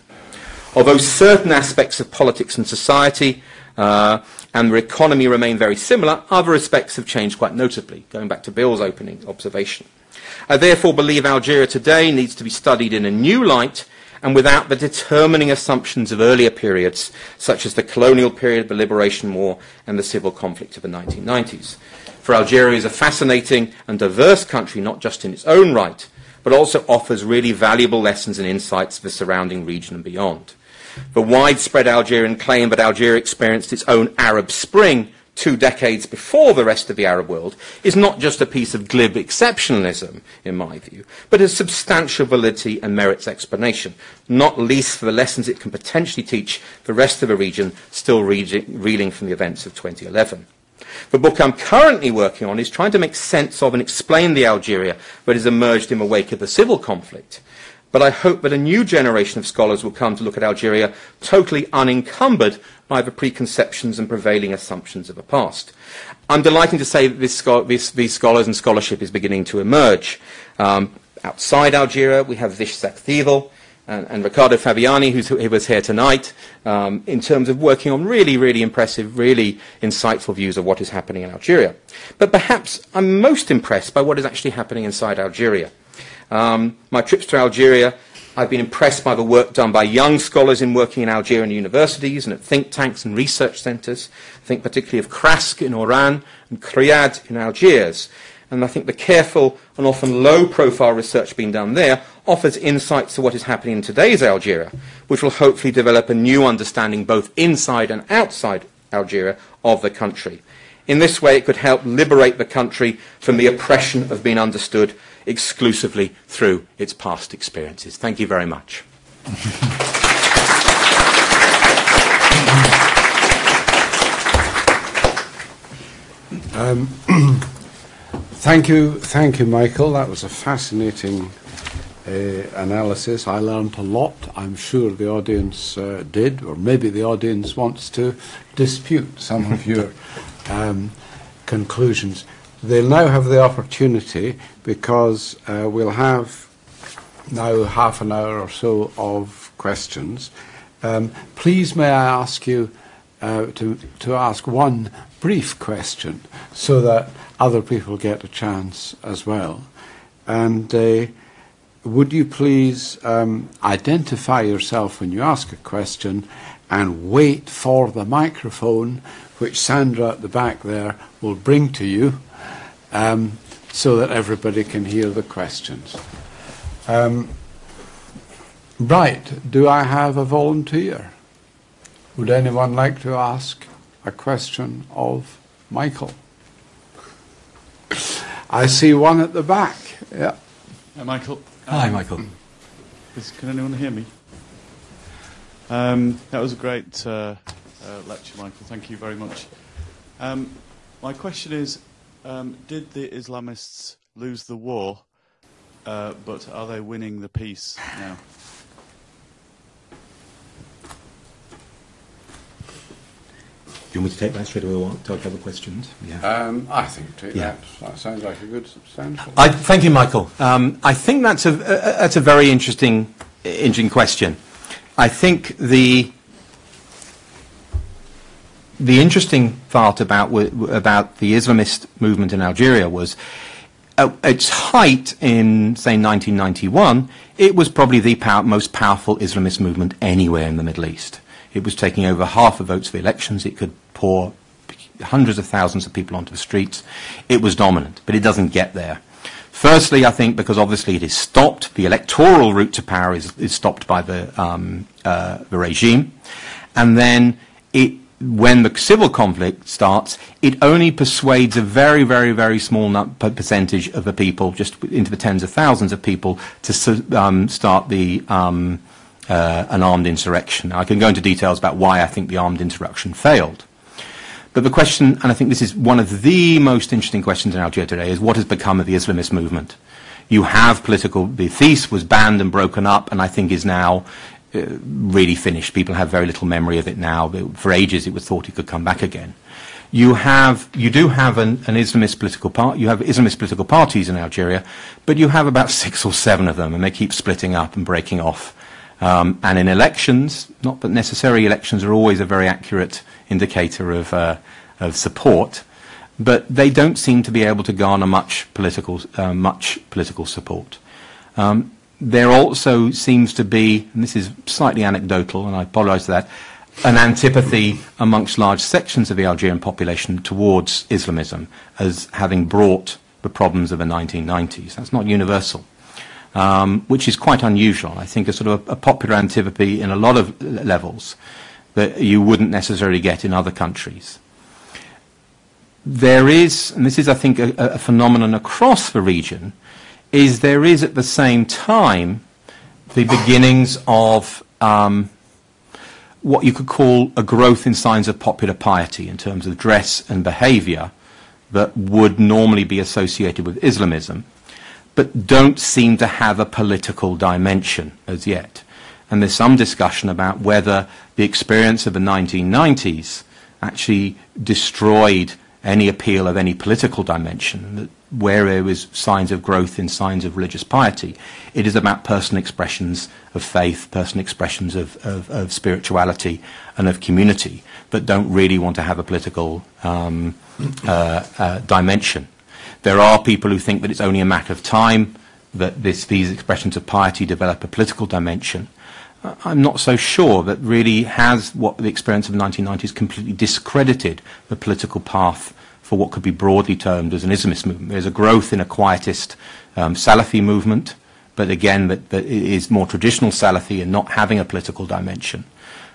Although certain aspects of politics and society uh, and the economy remain very similar, other aspects have changed quite notably, going back to Bill's opening observation. I therefore believe Algeria today needs to be studied in a new light and without the determining assumptions of earlier periods, such as the colonial period, the liberation war, and the civil conflict of the 1990s. For Algeria is a fascinating and diverse country, not just in its own right, but also offers really valuable lessons and insights for the surrounding region and beyond. The widespread Algerian claim that Algeria experienced its own Arab Spring two decades before the rest of the Arab world is not just a piece of glib exceptionalism, in my view, but has substantial validity and merits explanation, not least for the lessons it can potentially teach the rest of the region still reeling from the events of 2011. The book I'm currently working on is trying to make sense of and explain the Algeria that has emerged in the wake of the civil conflict but I hope that a new generation of scholars will come to look at Algeria totally unencumbered by the preconceptions and prevailing assumptions of the past. I'm delighted to say that this, this, these scholars and scholarship is beginning to emerge. Um, outside Algeria, we have Vish Sakthivel and, and Riccardo Fabiani, who was here tonight, um, in terms of working on really, really impressive, really insightful views of what is happening in Algeria. But perhaps I'm most impressed by what is actually happening inside Algeria. Um, my trips to Algeria, I've been impressed by the work done by young scholars in working in Algerian universities and at think tanks and research centres. I think particularly of CRASC in Oran and CREAD in Algiers. And I think the careful and often low profile research being done there offers insights to what is happening in today's Algeria, which will hopefully develop a new understanding both inside and outside Algeria of the country. In this way, it could help liberate the country from the oppression of being understood exclusively through its past experiences. Thank you very much. Um, thank you, thank you, Michael. That was a fascinating uh, analysis. I learned a lot. I'm sure the audience uh, did, or maybe the audience wants to dispute some of your um, conclusions. They'll now have the opportunity because uh, we'll have now half an hour or so of questions. Um, please, may I ask you uh, to, to ask one brief question so that other people get a chance as well. And uh, would you please um, identify yourself when you ask a question and wait for the microphone, which Sandra at the back there will bring to you um, so that everybody can hear the questions. Um, right, do I have a volunteer? Would anyone like to ask a question of Michael? I see one at the back. Yeah. Hi, Michael. Hi, um, Michael. Is, can anyone hear me? Um, that was a great uh, uh, lecture, Michael. Thank you very much. Um, my question is um, did the Islamists lose the war, uh, but are they winning the peace now? Do you want me to take that straight away or take other questions? Yeah. Um, I think take yeah. that. That sounds like a good substantial. I, thank you, Michael. Um, I think that's a, a, that's a very interesting, interesting question. I think the the interesting part about about the Islamist movement in Algeria was at its height in say 1991, it was probably the pow- most powerful Islamist movement anywhere in the Middle East. It was taking over half the votes for elections. It could pour hundreds of thousands of people onto the streets. It was dominant, but it doesn't get there. Firstly, I think because obviously it is stopped. The electoral route to power is, is stopped by the, um, uh, the regime. And then it when the civil conflict starts, it only persuades a very, very, very small percentage of the people, just into the tens of thousands of people, to um, start the um, uh, an armed insurrection. I can go into details about why I think the armed insurrection failed. But the question, and I think this is one of the most interesting questions in Algeria today, is what has become of the Islamist movement? You have political, the FIS was banned and broken up, and I think is now uh, really finished. People have very little memory of it now. For ages, it was thought it could come back again. You have, you do have an, an Islamist political part. You have Islamist political parties in Algeria, but you have about six or seven of them, and they keep splitting up and breaking off. Um, and in elections, not that necessary elections are always a very accurate indicator of, uh, of support, but they don't seem to be able to garner much political, uh, much political support. Um, there also seems to be, and this is slightly anecdotal, and I apologise for that, an antipathy amongst large sections of the Algerian population towards Islamism as having brought the problems of the 1990s. That's not universal um, which is quite unusual. I think a sort of a, a popular antipathy in a lot of levels that you wouldn't necessarily get in other countries. There is, and this is, I think, a, a phenomenon across the region, is there is at the same time the beginnings of um, what you could call a growth in signs of popular piety in terms of dress and behavior that would normally be associated with Islamism but don't seem to have a political dimension as yet. And there's some discussion about whether the experience of the 1990s actually destroyed any appeal of any political dimension, that where there was signs of growth in signs of religious piety. It is about personal expressions of faith, personal expressions of, of, of spirituality and of community, but don't really want to have a political um, uh, uh, dimension. There are people who think that it's only a matter of time that this, these expressions of piety develop a political dimension. I'm not so sure that really has what the experience of the 1990s completely discredited the political path for what could be broadly termed as an Islamist movement. There's a growth in a quietist um, Salafi movement, but again, that, that is more traditional Salafi and not having a political dimension.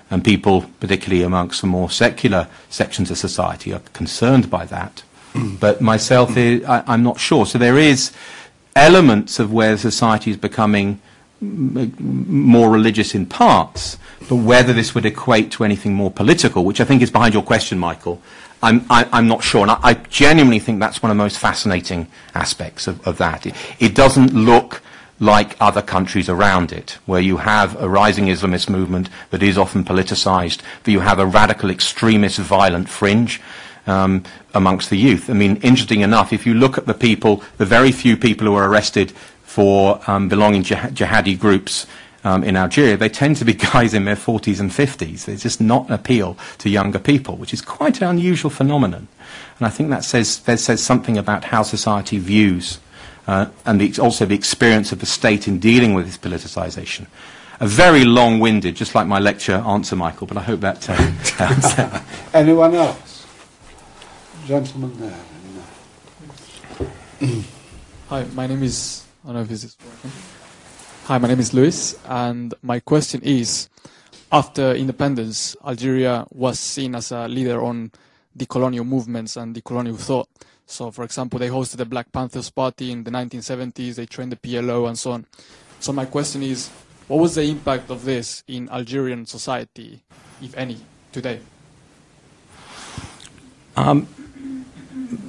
And people, particularly amongst the more secular sections of society, are concerned by that but myself, I, I'm not sure. So there is elements of where society is becoming more religious in parts, but whether this would equate to anything more political, which I think is behind your question, Michael, I'm, I, am i am not sure. And I, I, genuinely think that's one of the most fascinating aspects of, of that. It, it, doesn't look like other countries around it, where you have a rising Islamist movement that is often politicized, that you have a radical extremist violent fringe, um, amongst the youth. I mean, interesting enough, if you look at the people, the very few people who are arrested for um, belonging to jihadi groups um, in Algeria, they tend to be guys in their 40s and 50s. It's just not an appeal to younger people, which is quite an unusual phenomenon. And I think that says, that says something about how society views uh, and the, also the experience of the state in dealing with this politicization. A very long-winded, just like my lecture answer, Michael, but I hope that uh, helps. Anyone else? gentleman there. Hi, my name is. Don't know if this is working. Hi, my name is Luis, and my question is: After independence, Algeria was seen as a leader on decolonial movements and decolonial thought. So, for example, they hosted the Black Panthers Party in the 1970s. They trained the PLO and so on. So, my question is: What was the impact of this in Algerian society, if any, today? Um,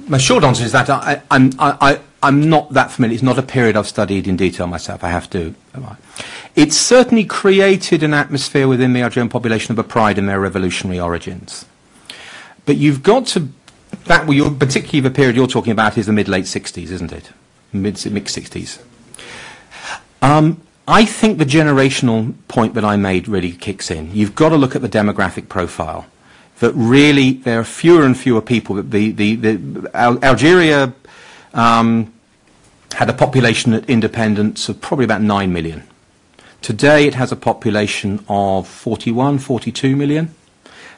my short answer is that I, I'm, I, I'm not that familiar. It's not a period I've studied in detail myself. I have to. It's certainly created an atmosphere within the Algerian population of a pride in their revolutionary origins. But you've got to, that, particularly the period you're talking about is the mid-late 60s, isn't it? Mid-60s. Um, I think the generational point that I made really kicks in. You've got to look at the demographic profile that really there are fewer and fewer people. The, the, the, Al- Algeria um, had a population at independence of probably about 9 million. Today it has a population of 41, 42 million.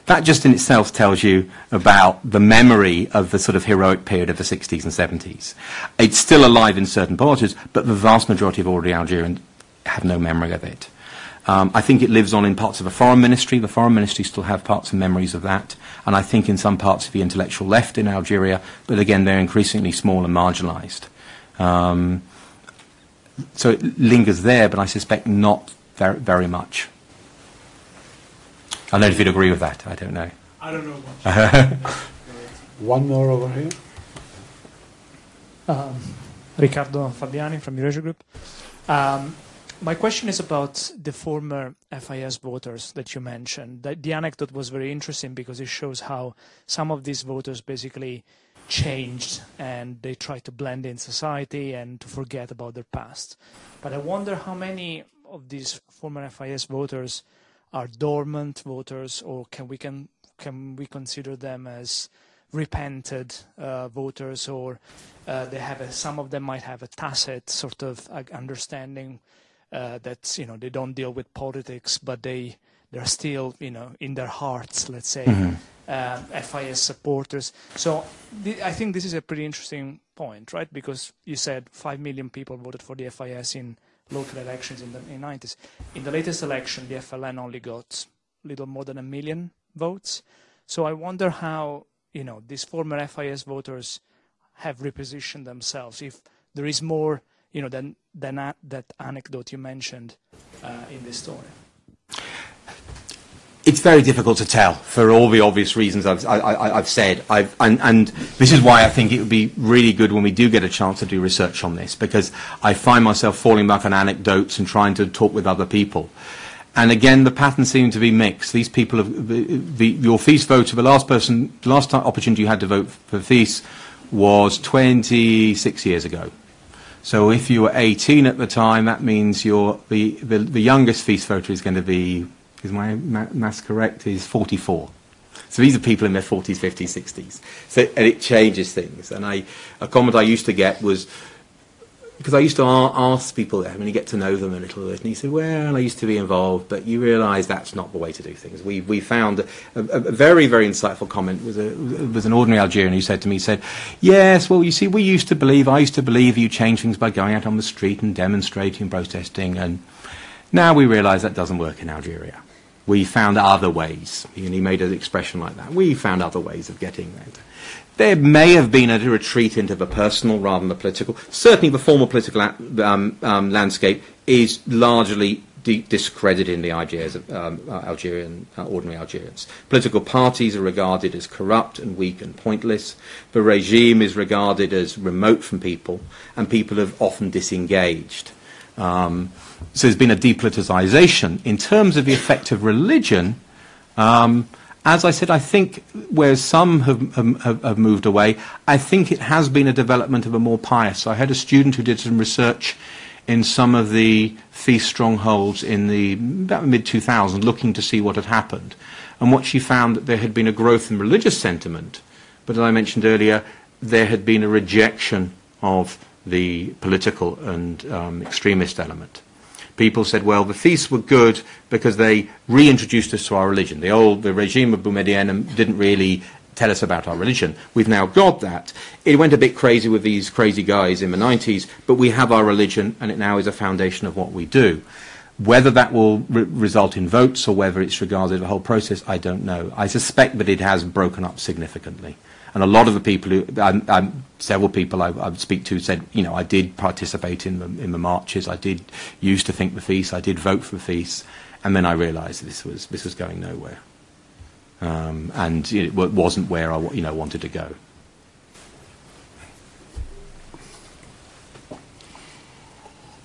That just in itself tells you about the memory of the sort of heroic period of the 60s and 70s. It's still alive in certain parts, but the vast majority of ordinary Algerians have no memory of it. Um, I think it lives on in parts of the foreign ministry. The foreign ministry still have parts and memories of that. And I think in some parts of the intellectual left in Algeria, but again, they're increasingly small and marginalized. Um, so it lingers there, but I suspect not very, very much. I don't know if you'd agree with that. I don't know. I don't know much. One more over here. Um, Riccardo Fabiani from Eurasia Group. Um, my question is about the former FIS voters that you mentioned. The, the, anecdote was very interesting because it shows how some of these voters basically changed and they tried to blend in society and to forget about their past. But I wonder how many of these former FIS voters are dormant voters, or can we can can we consider them as repented uh, voters, or uh, they have a, some of them might have a tacit sort of uh, understanding uh, that you know they don't deal with politics, but they they're still you know in their hearts, let's say, mm-hmm. Um, FIS supporters. So th- I think this is a pretty interesting point, right? Because you said five million people voted for the FIS in local elections in the in 90s. In the latest election, the FLN only got a little more than a million votes. So I wonder how you know these former FIS voters have repositioned themselves. If there is more, you know, than than a, that anecdote you mentioned uh, in this story. It's very difficult to tell for all the obvious reasons I've, I, have said. I've, and, and, this is why I think it would be really good when we do get a chance to do research on this, because I find myself falling back on anecdotes and trying to talk with other people. And again, the patterns seem to be mixed. These people, have, the, the, your voter, the last person, the last opportunity you had to vote for FIS was 26 years ago. So if you were 18 at the time, that means you're the, the, the youngest FIS voter is going to be is my maths correct, is 44. So these are people in their 40s, 50s, 60s. So, and it changes things. And I, a comment I used to get was, because I used to ask people there, when you get to know them a little bit, and he said, well, I used to be involved, but you realise that's not the way to do things. We, we found a, a very, very insightful comment was, a, was an ordinary Algerian who said to me, he said, yes, well, you see, we used to believe, I used to believe you change things by going out on the street and demonstrating, protesting, and now we realise that doesn't work in Algeria we found other ways. And he made an expression like that. We found other ways of getting there. There may have been a retreat into the personal rather than the political. Certainly, the formal political um, um, landscape is largely de- discredited in the ideas of um, uh, Algerian, uh, ordinary Algerians. Political parties are regarded as corrupt and weak and pointless. The regime is regarded as remote from people, and people have often disengaged. Um, so there's been a depoliticization. In terms of the effect of religion, um, as I said, I think where some have, have, have, moved away, I think it has been a development of a more pious. I had a student who did some research in some of the FIS strongholds in the mid 2000s, looking to see what had happened. And what she found that there had been a growth in religious sentiment, but as I mentioned earlier, there had been a rejection of the political and um, extremist element people said, well, the FIS were good because they reintroduced us to our religion. The old, the regime of Boumediene didn't really tell us about our religion. We've now got that. It went a bit crazy with these crazy guys in the 90s, but we have our religion and it now is a foundation of what we do. Whether that will re- result in votes or whether it's regarded the whole process, I don't know. I suspect that it has broken up significantly. And a lot of the people who, um, um, several people I, I speak to said, you know, I did participate in the, in the marches, I did used to think the FIS, I did vote for the FIS, and then I realised this was, this was going nowhere. Um, and it wasn't where I you know, wanted to go.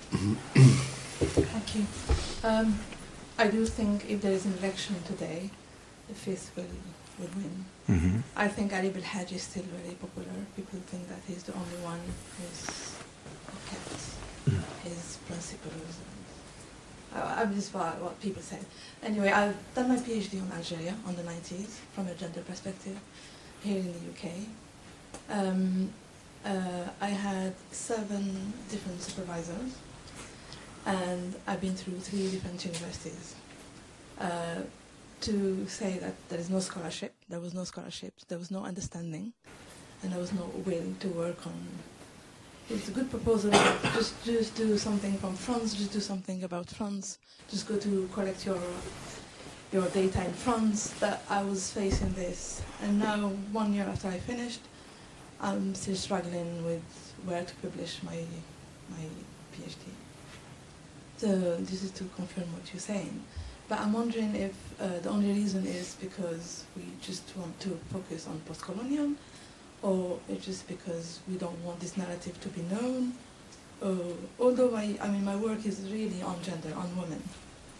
Thank you. Um, I do think if there is an election today, the FIS will would win. Mm-hmm. I think Ali Belhaj is still very popular. People think that he's the only one who's kept mm. his principles. I, am just what, what people say. Anyway, I've done my PhD on Algeria on the 90s from a gender perspective here in the UK. Um, uh, I had seven different supervisors, and I've been through three different universities. Uh, to say that there is no scholarship, there was no scholarship, there was no understanding, and there was no will to work on. It's a good proposal. just just do something from France. Just do something about France. Just go to collect your your data in France. That I was facing this, and now one year after I finished, I'm still struggling with where to publish my my PhD. So this is to confirm what you're saying. But I'm wondering if uh, the only reason is because we just want to focus on post-colonial, or it's just because we don't want this narrative to be known. Uh, although I, I mean, my work is really on gender, on women,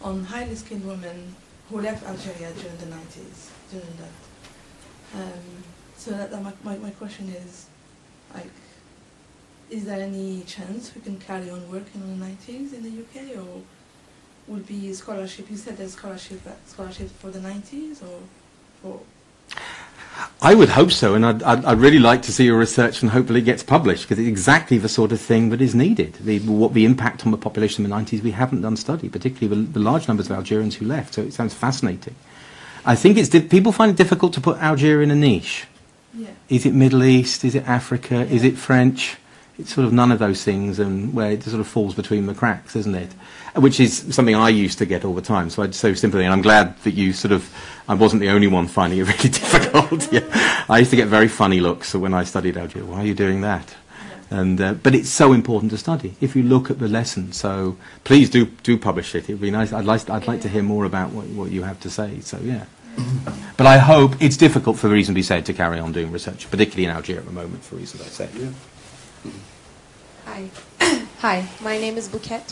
on highly skilled women who left Algeria during the 90s, during that. Um, so that, that my, my, my question is, like, is there any chance we can carry on working on the 90s in the UK, or would be scholarship? You said there's scholarship uh, scholarship for the 90s, or for I would hope so, and I'd, I'd, I'd, really like to see your research and hopefully it gets published because it's exactly the sort of thing that is needed. The, what the impact on the population in the 90s, we haven't done study, particularly the, the large numbers of Algerians who left. So it sounds fascinating. I think it's di- people find it difficult to put Algeria in a niche. yeah. Is it Middle East? Is it Africa? Is it French? It's sort of none of those things, and where it sort of falls between the cracks, isn't it? Which is something I used to get all the time. So I'd so simply, and I'm glad that you sort of, I wasn't the only one finding it really difficult. yeah. I used to get very funny looks when I studied Algeria. Why are you doing that? And, uh, but it's so important to study. If you look at the lesson, so please do do publish it. It'd be nice. I'd like I'd like to hear more about what what you have to say. So yeah. But I hope it's difficult for reasonably said to carry on doing research, particularly in Algeria at the moment, for reasons I said. Yeah. Hi. Hi, my name is Bouquet,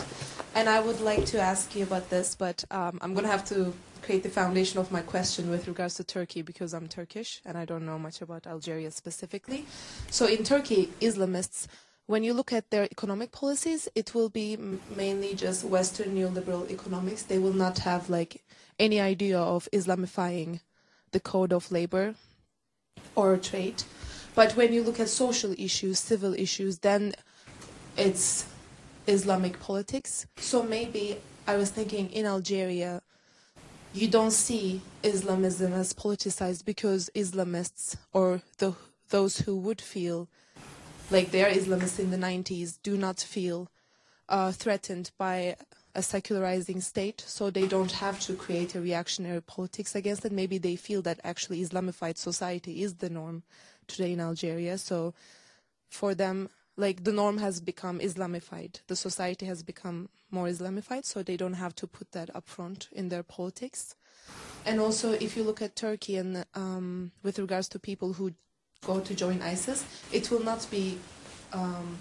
and I would like to ask you about this, but um, I'm going to have to create the foundation of my question with regards to Turkey because I'm Turkish and I don't know much about Algeria specifically. So, in Turkey, Islamists, when you look at their economic policies, it will be mainly just Western neoliberal economics. They will not have like any idea of Islamifying the code of labor or trade. But when you look at social issues, civil issues, then it's Islamic politics. So maybe I was thinking in Algeria, you don't see Islamism as politicized because Islamists or the, those who would feel like they're Islamists in the 90s do not feel uh, threatened by a secularizing state, so they don't have to create a reactionary politics against it. Maybe they feel that actually Islamified society is the norm today in Algeria. So for them, like the norm has become Islamified. The society has become more Islamified, so they don't have to put that up front in their politics. And also, if you look at Turkey and um, with regards to people who go to join ISIS, it will not be um,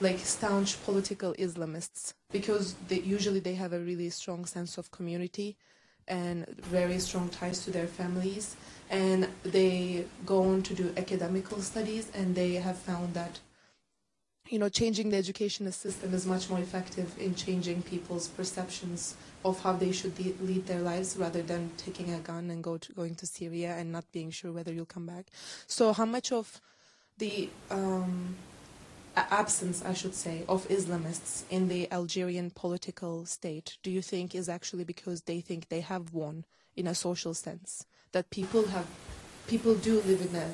like staunch political Islamists because they, usually they have a really strong sense of community and very strong ties to their families and they go on to do academical studies and they have found that you know changing the educational system is much more effective in changing people's perceptions of how they should de- lead their lives rather than taking a gun and go to, going to Syria and not being sure whether you'll come back so how much of the um, absence, I should say, of Islamists in the Algerian political state, do you think is actually because they think they have won in a social sense? That people have, people do live in a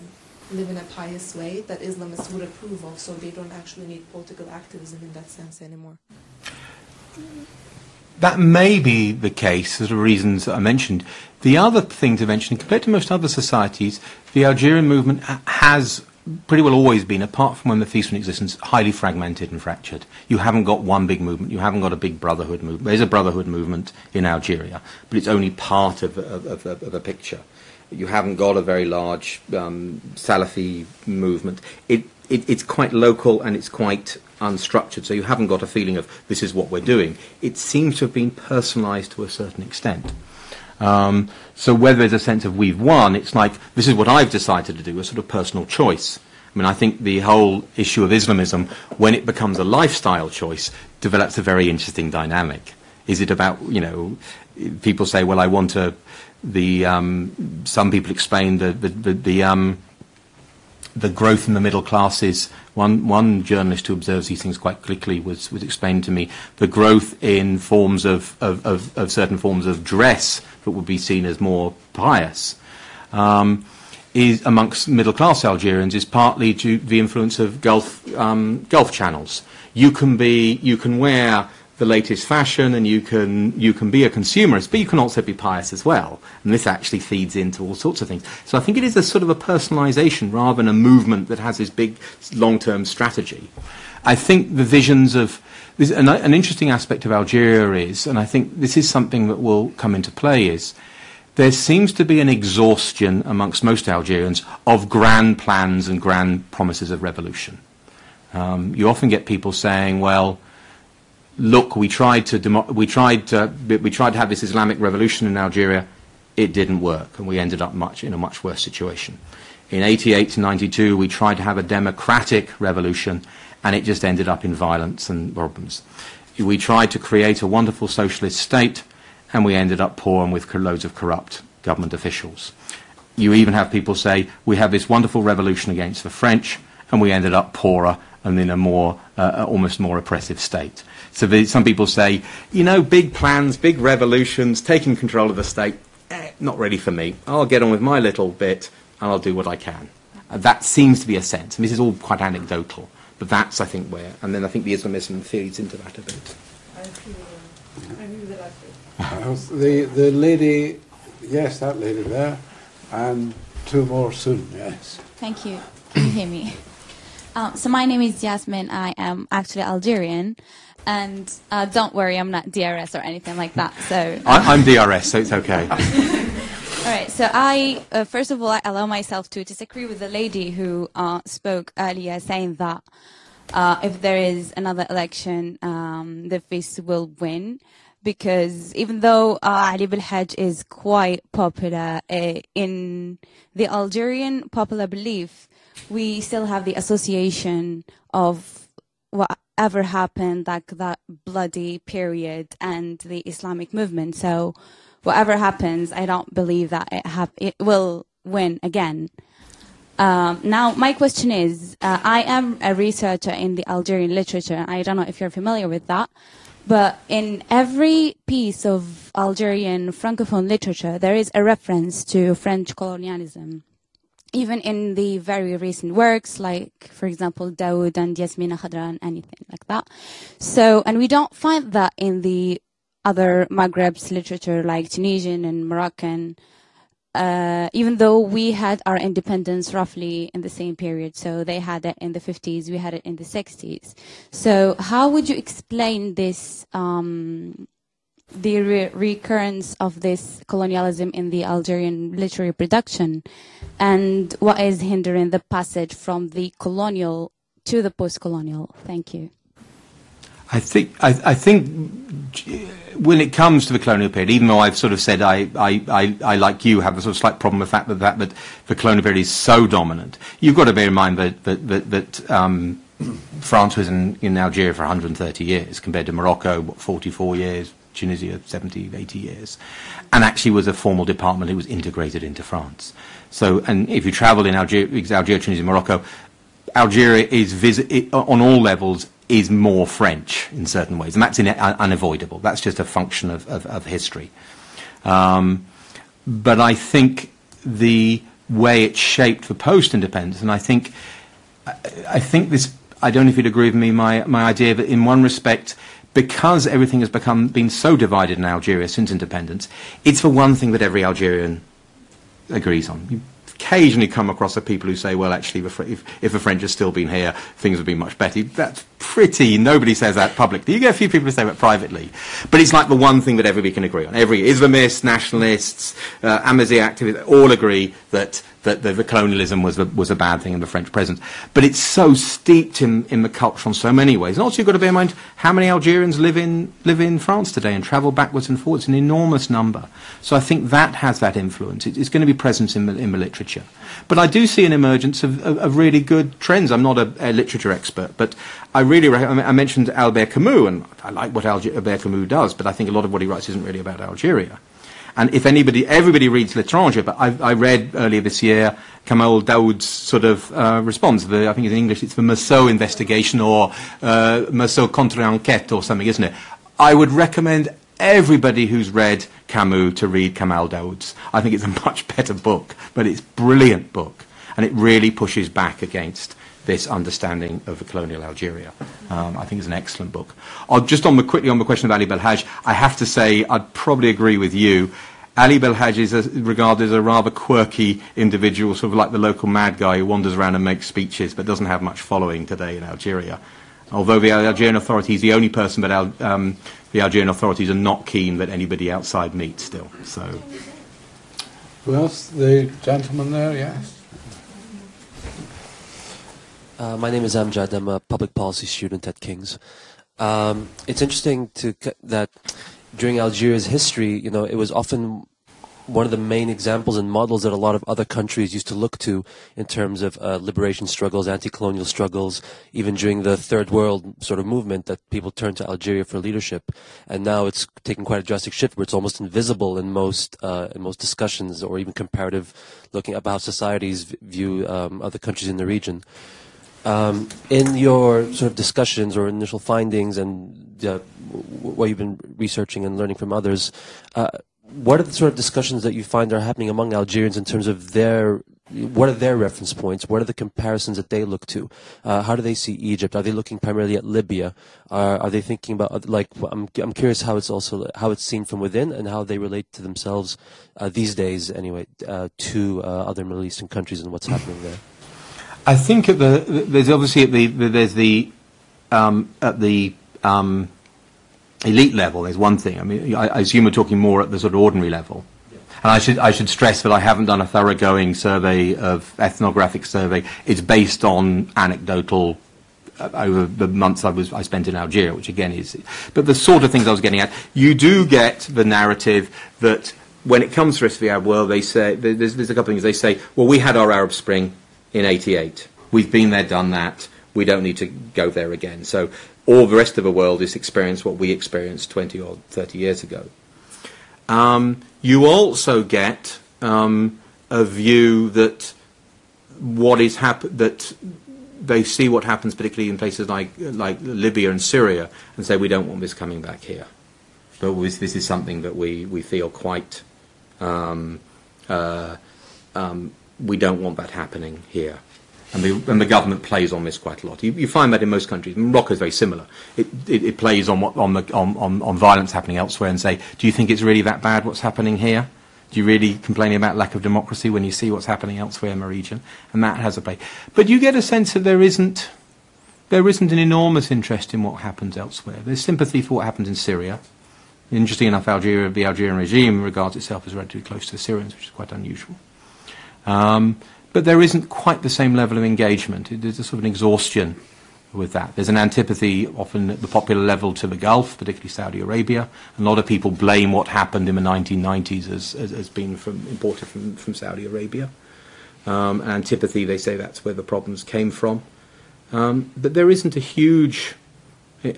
live in a pious way that Islamists would approve of, so they don't actually need political activism in that sense anymore. That may be the case for the reasons that I mentioned. The other thing to mention, compared to most other societies, the Algerian movement has pretty well always been, apart from when the FIS in existence, highly fragmented and fractured. You haven't got one big movement. You haven't got a big brotherhood movement. There's a brotherhood movement in Algeria, but it's only part of, of, of, of a picture. You haven't got a very large um, Salafi movement. It, it, it's quite local and it's quite unstructured, so you haven't got a feeling of this is what we're doing. It seems to have been personalised to a certain extent. Um, so whether there's a sense of we've won, it's like this is what I've decided to do, a sort of personal choice. I mean, I think the whole issue of Islamism, when it becomes a lifestyle choice, develops a very interesting dynamic. Is it about, you know, people say, well, I want to, the, um, some people explain the, the, the, the um, the growth in the middle classes. One, one journalist who observes these things quite quickly was, was explaining to me the growth in forms of, of, of, of certain forms of dress that would be seen as more pious. Um, is amongst middle class Algerians is partly to the influence of Gulf um, Gulf channels. You can be you can wear the latest fashion and you can you can be a consumerist, but you can also be pious as well. And this actually feeds into all sorts of things. So I think it is a sort of a personalisation rather than a movement that has this big long term strategy. I think the visions of this, an, an interesting aspect of Algeria is, and I think this is something that will come into play, is there seems to be an exhaustion amongst most Algerians of grand plans and grand promises of revolution. Um, you often get people saying, well, look, we tried to, we, tried to, we tried to have this Islamic revolution in Algeria, it didn't work, and we ended up much, in a much worse situation. In 88 to 92, we tried to have a democratic revolution, and it just ended up in violence and problems. We tried to create a wonderful socialist state, and we ended up poor and with loads of corrupt government officials. You even have people say, we have this wonderful revolution against the French, and we ended up poorer and in a more, uh, almost more oppressive state. So the, some people say, you know, big plans, big revolutions, taking control of the state, eh, not ready for me. I'll get on with my little bit, and I'll do what I can. Uh, that seems to be a sense. And this is all quite anecdotal, but that's, I think, where, and then I think the Islamism feeds into that a bit. the, the lady, yes, that lady there, and two more soon, yes. Thank you. Can you hear me? Um, so my name is Yasmin. I am actually Algerian. And uh, don't worry, I'm not DRS or anything like that. So I, am DRS, so it's okay. all right. So I, uh, first of all, I allow myself to disagree with the lady who uh, spoke earlier, saying that uh, if there is another election, um, the FIS will win because even though uh, Ali Belhaj is quite popular uh, in the Algerian popular belief, we still have the association of whatever happened, like that bloody period and the Islamic movement. So whatever happens, I don't believe that it, it will win again. Um, now, my question is, uh, I am a researcher in the Algerian literature. I don't know if you're familiar with that. But in every piece of Algerian Francophone literature, there is a reference to French colonialism. Even in the very recent works, like, for example, Daoud and Yasmina Khadra and anything like that. So, and we don't find that in the other Maghreb's literature, like Tunisian and Moroccan, uh, even though we had our independence roughly in the same period, so they had it in the 50s, we had it in the 60s. So, how would you explain this, um, the re- recurrence of this colonialism in the Algerian literary production, and what is hindering the passage from the colonial to the post-colonial? Thank you. I think I, I, think when it comes to the colonial period, even though I've sort of said I, I, I, I like you have a sort of slight problem with that, that, that the colonial period is so dominant, you've got to bear in mind that that, that, that um, France was in, in Algeria for 130 years compared to Morocco, what 44 years, Tunisia 70, 80 years, and actually was a formal department that was integrated into France. So, and if you travel in Algeria, Algeria Tunisia, Morocco, Algeria is visit, on all levels is more French in certain ways, and that's in, unavoidable. That's just a function of, of, of history. Um, but I think the way it's shaped for post-independence, and I think, I, I think this. I don't know if you'd agree with me. My my idea that in one respect, because everything has become been so divided in Algeria since independence, it's the one thing that every Algerian agrees on. You occasionally come across the people who say, well, actually, if, if the French had still been here, things would be much better. That's pretty, nobody says that publicly. You get a few people who say that privately. But it's like the one thing that everybody can agree on. Every Islamist, nationalists, uh, Amazigh activists all agree that that the, the colonialism was a, was a bad thing in the French presence. But it's so steeped in, in the culture in so many ways. And also you've got to bear in mind how many Algerians live in, live in France today and travel backwards and forwards, an enormous number. So I think that has that influence. It, it's going to be present in the, in the literature. But I do see an emergence of, of, of really good trends. I'm not a, a literature expert, but I really I mentioned Albert Camus, and I like what Albert Camus does, but I think a lot of what he writes isn't really about Algeria. And if anybody, everybody reads L'Étranger, but I, I read earlier this year Kamel Daoud's sort of uh, response. The, I think in English it's the Meursault investigation or uh, contre-enquête or something, isn't it? I would recommend everybody who's read Camus to read Kamel Daoud's. I think it's a much better book, but it's brilliant book. And it really pushes back against this understanding of colonial Algeria. Um, I think it's an excellent book. I'll just on the, quickly on the question of Ali Belhaj, I have to say I'd probably agree with you. Ali Belhaj is a, regarded as a rather quirky individual, sort of like the local mad guy who wanders around and makes speeches but doesn't have much following today in Algeria. although the Algerian authorities, the only person but Al, um, the Algerian authorities are not keen that anybody outside meets still. So. Who else? The gentleman there, yes. Uh, my name is Amjad. I'm a public policy student at King's. Um, it's interesting to that during Algeria's history, you know, it was often one of the main examples and models that a lot of other countries used to look to in terms of uh, liberation struggles, anti-colonial struggles, even during the third world sort of movement that people turned to Algeria for leadership. And now it's taken quite a drastic shift where it's almost invisible in most, uh, in most discussions or even comparative looking how societies view um, other countries in the region. Um, in your sort of discussions or initial findings and uh, what you've been researching and learning from others, uh, what are the sort of discussions that you find are happening among Algerians in terms of their what are their reference points? What are the comparisons that they look to? Uh, how do they see Egypt? Are they looking primarily at Libya? Uh, are they thinking about like I'm I'm curious how it's also how it's seen from within and how they relate to themselves uh, these days anyway uh, to uh, other Middle Eastern countries and what's happening there. I think at the there's obviously at the there's the um, at the um, elite level, there's one thing. I mean, I, I assume we're talking more at the sort of ordinary level. And I should, I should stress that I haven't done a thoroughgoing survey of ethnographic survey. It's based on anecdotal uh, over the months I was I spent in Algeria, which again is. But the sort of things I was getting at, you do get the narrative that when it comes to the Arab world, they say there's, there's a couple of things. They say, well, we had our Arab Spring in '88. We've been there, done that. We don't need to go there again. So all the rest of the world is experienced what we experienced 20 or 30 years ago. Um, you also get um, a view that what is happen that they see what happens, particularly in places like like Libya and Syria, and say we don't want this coming back here. But this, this is something that we we feel quite. Um, uh, um, we don't want that happening here and the, and the government plays on this quite a lot. You, you find that in most countries. Morocco is very similar. It, it, it plays on, what, on, the, on, on, on violence happening elsewhere and say, do you think it's really that bad what's happening here? Do you really complain about lack of democracy when you see what's happening elsewhere in the region? And that has a play. But you get a sense that there isn't, there isn't an enormous interest in what happens elsewhere. There's sympathy for what happens in Syria. Interesting enough, Algeria, the Algerian regime regards itself as relatively close to the Syrians, which is quite unusual. Um, but there isn't quite the same level of engagement. There's a sort of an exhaustion with that. There's an antipathy often at the popular level to the Gulf, particularly Saudi Arabia. A lot of people blame what happened in the 1990s as, as, as being from, imported from, from Saudi Arabia. Um, antipathy, they say that's where the problems came from. Um, but there isn't a huge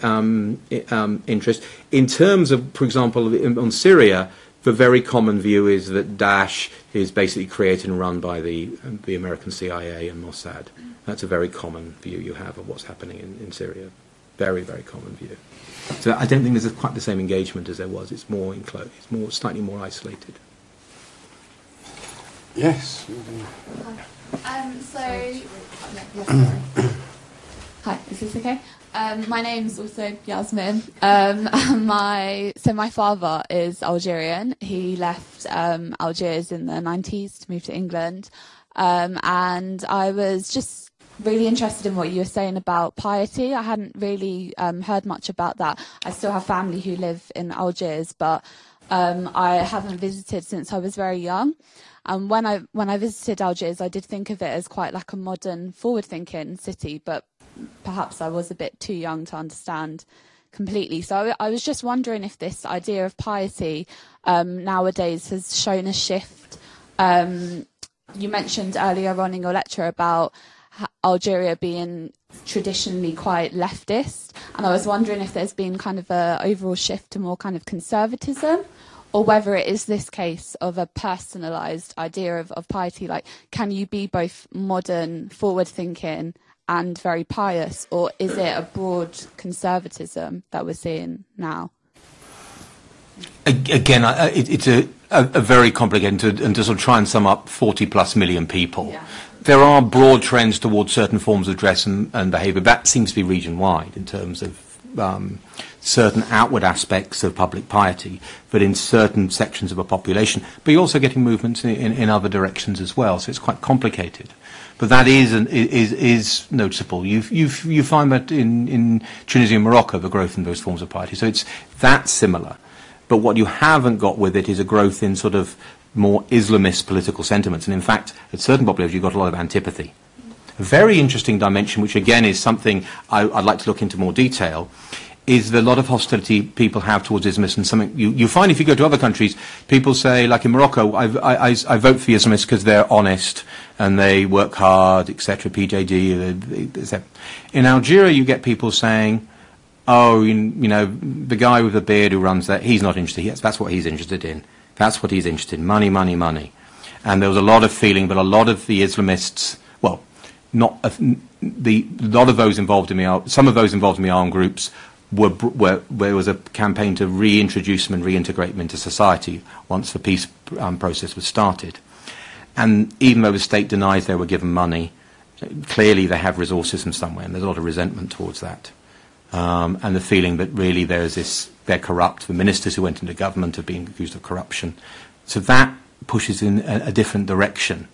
um, um interest. In terms of, for example, on Syria, the very common view is that Daesh is basically created and run by the, the American CIA and Mossad. That's a very common view you have of what's happening in, in Syria. Very, very common view. So I don't think there's quite the same engagement as there was. It's more enclosed. It's more slightly more isolated. Yes. Um, so, yes, Hi, is this okay? Um, my name's also Yasmin. Um, my so my father is Algerian. He left um, Algiers in the 90s to move to England, um, and I was just really interested in what you were saying about piety. I hadn't really um, heard much about that. I still have family who live in Algiers, but um, I haven't visited since I was very young. And when I when I visited Algiers, I did think of it as quite like a modern, forward-thinking city, but perhaps I was a bit too young to understand completely. So I, was just wondering if this idea of piety um, nowadays has shown a shift. Um, you mentioned earlier on in your lecture about Algeria being traditionally quite leftist, and I was wondering if there's been kind of a overall shift to more kind of conservatism, or whether it is this case of a personalized idea of, of piety. Like, can you be both modern, forward thinking, and very pious, or is it a broad conservatism that we're seeing now? Again, it, it's a, a, a, very complicated, and to sort of try and sum up 40 plus million people. Yeah. There are broad trends towards certain forms of dress and, and behaviour. That seems to be region wide in terms of um, certain outward aspects of public piety, but in certain sections of a population. But you're also getting movements in, in, in other directions as well, so it's quite complicated. But that is, an, is, is noticeable. You, you, you find that in, in Tunisia and Morocco, the growth in those forms of piety. So it's that similar. But what you haven't got with it is a growth in sort of more Islamist political sentiments. And in fact, at certain populations, you've got a lot of antipathy. A very interesting dimension, which again is something I, would like to look into more detail, is the lot of hostility people have towards Islamists and something you, you find if you go to other countries, people say, like in Morocco, I, I, I vote for Islamists because they're honest and they work hard, etc., PJD. Etc. In Algeria, you get people saying, oh, you, you, know, the guy with the beard who runs that, he's not interested. Yes, that's what he's interested in. That's what he's interested in. Money, money, money. And there was a lot of feeling, but a lot of the Islamists, well, not a, the, a lot of those involved in the, some of those involved in the armed groups were, were, there was a campaign to reintroduce them and reintegrate them into society once the peace um, process was started. And even though the state denies they were given money, clearly they have resources from somewhere, and there's a lot of resentment towards that. Um, and the feeling that really there's this, they're corrupt. The ministers who went into government have been accused of corruption. So that pushes in a, a different direction.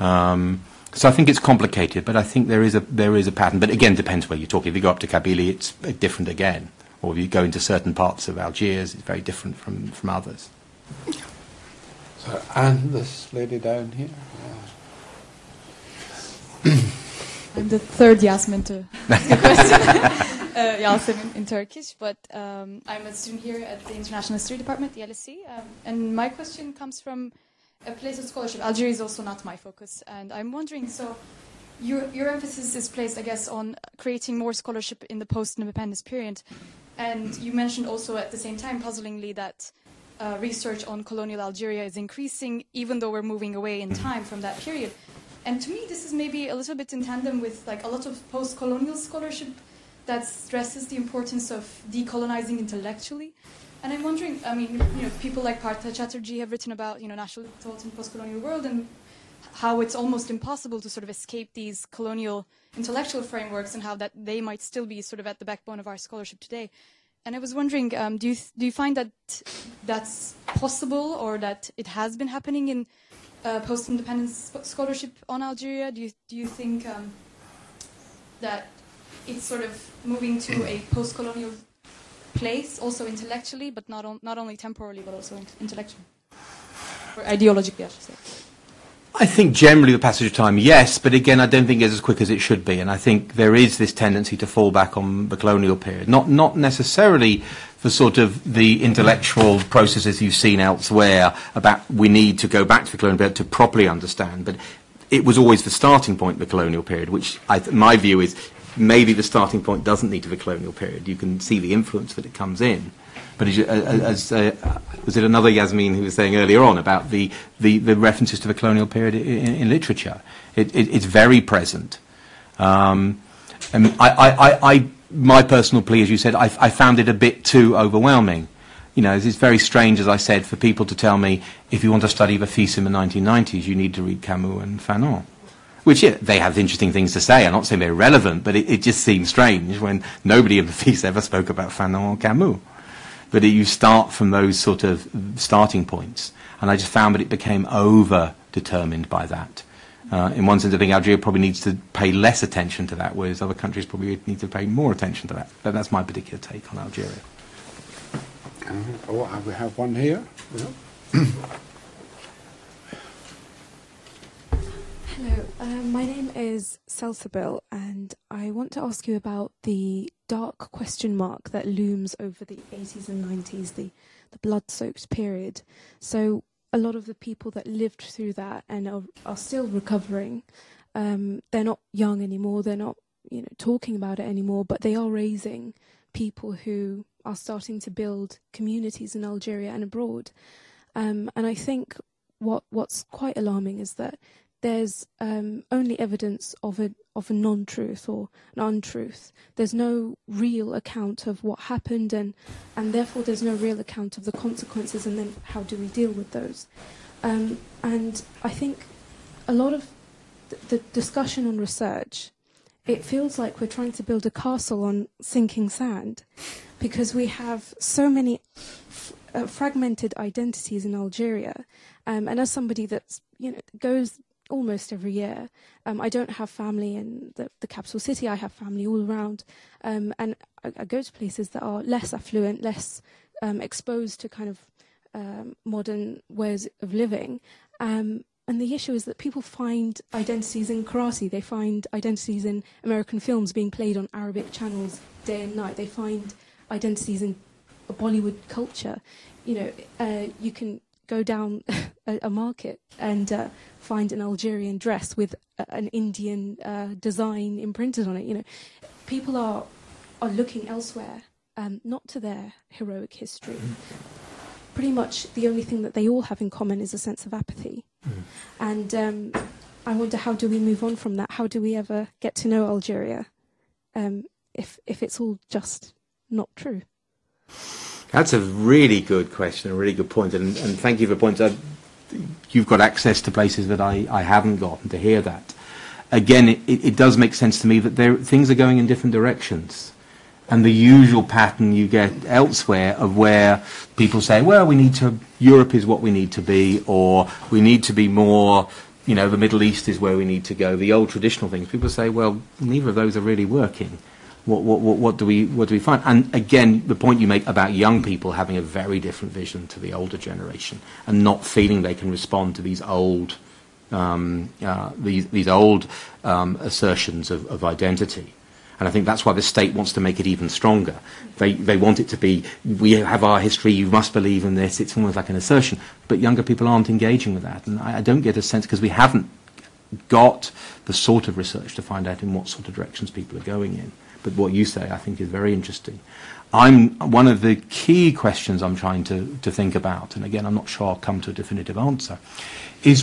Um, so I think it's complicated, but I think there is a there is a pattern. But again, depends where you're talking. If you go up to Kabylie, it's different again. Or if you go into certain parts of Algiers, it's very different from, from others. So, and this lady down here. I'm the third Yasmin to ask a question. uh, in Turkish, but um, I'm a student here at the International History Department, the LSE, um, and my question comes from a place of scholarship. Algeria is also not my focus, and I'm wondering. So, your your emphasis is placed, I guess, on creating more scholarship in the post-independence period, and you mentioned also at the same time, puzzlingly, that uh, research on colonial Algeria is increasing, even though we're moving away in time from that period. And to me, this is maybe a little bit in tandem with like a lot of post-colonial scholarship that stresses the importance of decolonizing intellectually. And I'm wondering, I mean, you know, people like Partha Chatterjee have written about, you know, national thoughts in post-colonial world and how it's almost impossible to sort of escape these colonial intellectual frameworks and how that they might still be sort of at the backbone of our scholarship today. And I was wondering, um, do you do you find that that's possible or that it has been happening in uh, post-independence scholarship on Algeria? Do you do you think um, that it's sort of moving to a post-colonial place, also intellectually, but not, on, not only temporally, but also intellectually? Or ideologically, I should say. I think generally the passage of time, yes, but again, I don't think it's as quick as it should be. And I think there is this tendency to fall back on the colonial period. Not, not necessarily for sort of the intellectual processes you've seen elsewhere about we need to go back to the colonial period to properly understand, but it was always the starting point the colonial period, which th- my view is maybe the starting point doesn't need to be the colonial period. You can see the influence that it comes in. But as, as uh, was it another Yasmin who was saying earlier on about the, the, the references to the colonial period in, in literature? It, it, it's very present. Um, and I, I, I, my personal plea, as you said, I, I found it a bit too overwhelming. You know, it's very strange, as I said, for people to tell me if you want to study the FIS in the 1990s, you need to read Camus and Fanon which yeah, they have interesting things to say. I'm not saying they're irrelevant, but it, it just seems strange when nobody in the piece ever spoke about Fanon or Camus. But it, you start from those sort of starting points, and I just found that it became over determined by that. Uh, in one sense, I think Algeria probably needs to pay less attention to that, whereas other countries probably need to pay more attention to that. But that's my particular take on Algeria. Uh, oh, we have one here. Yeah. Hello, um, my name is Salsabil, and I want to ask you about the dark question mark that looms over the 80s and 90s, the, the blood soaked period. So, a lot of the people that lived through that and are, are still recovering, um, they're not young anymore, they're not you know talking about it anymore, but they are raising people who are starting to build communities in Algeria and abroad. Um, and I think what what's quite alarming is that there's um, only evidence of a of a non-truth or an untruth. There's no real account of what happened, and and therefore there's no real account of the consequences. And then how do we deal with those? Um, and I think a lot of th- the discussion on research, it feels like we're trying to build a castle on sinking sand, because we have so many. F- uh, fragmented identities in Algeria, um, and as somebody that's you know goes almost every year. Um, I don't have family in the, the capital city. I have family all around, um, and I, I, go to places that are less affluent, less um, exposed to kind of um, modern ways of living. Um, and the issue is that people find identities in karate. They find identities in American films being played on Arabic channels day and night. They find identities in Bollywood culture. You know, uh, you can go down a, a market and uh, find an Algerian dress with a, an Indian uh, design imprinted on it. You know, people are are looking elsewhere, um, not to their heroic history. Mm-hmm. Pretty much the only thing that they all have in common is a sense of apathy. Mm. And um, I wonder how do we move on from that? How do we ever get to know Algeria um, if if it's all just not true? That's a really good question, a really good point, and, and thank you for pointing out. You've got access to places that I, I haven't got, and to hear that. Again, it, it, it does make sense to me that there, things are going in different directions and the usual pattern you get elsewhere of where people say, well, we need to, Europe is what we need to be, or we need to be more, you know, the Middle East is where we need to go. The old traditional things. People say, well, neither of those are really working. What, what, what, do we, what do we find? And again, the point you make about young people having a very different vision to the older generation and not feeling they can respond to these old, um, uh, these, these old um, assertions of, of identity. And I think that's why the state wants to make it even stronger. They, they want it to be, we have our history, you must believe in this. It's almost like an assertion. But younger people aren't engaging with that. And I, I don't get a sense, because we haven't got the sort of research to find out in what sort of directions people are going in. But what you say, I think, is very interesting. I'm one of the key questions I'm trying to, to think about, and again, I'm not sure I'll come to a definitive answer, is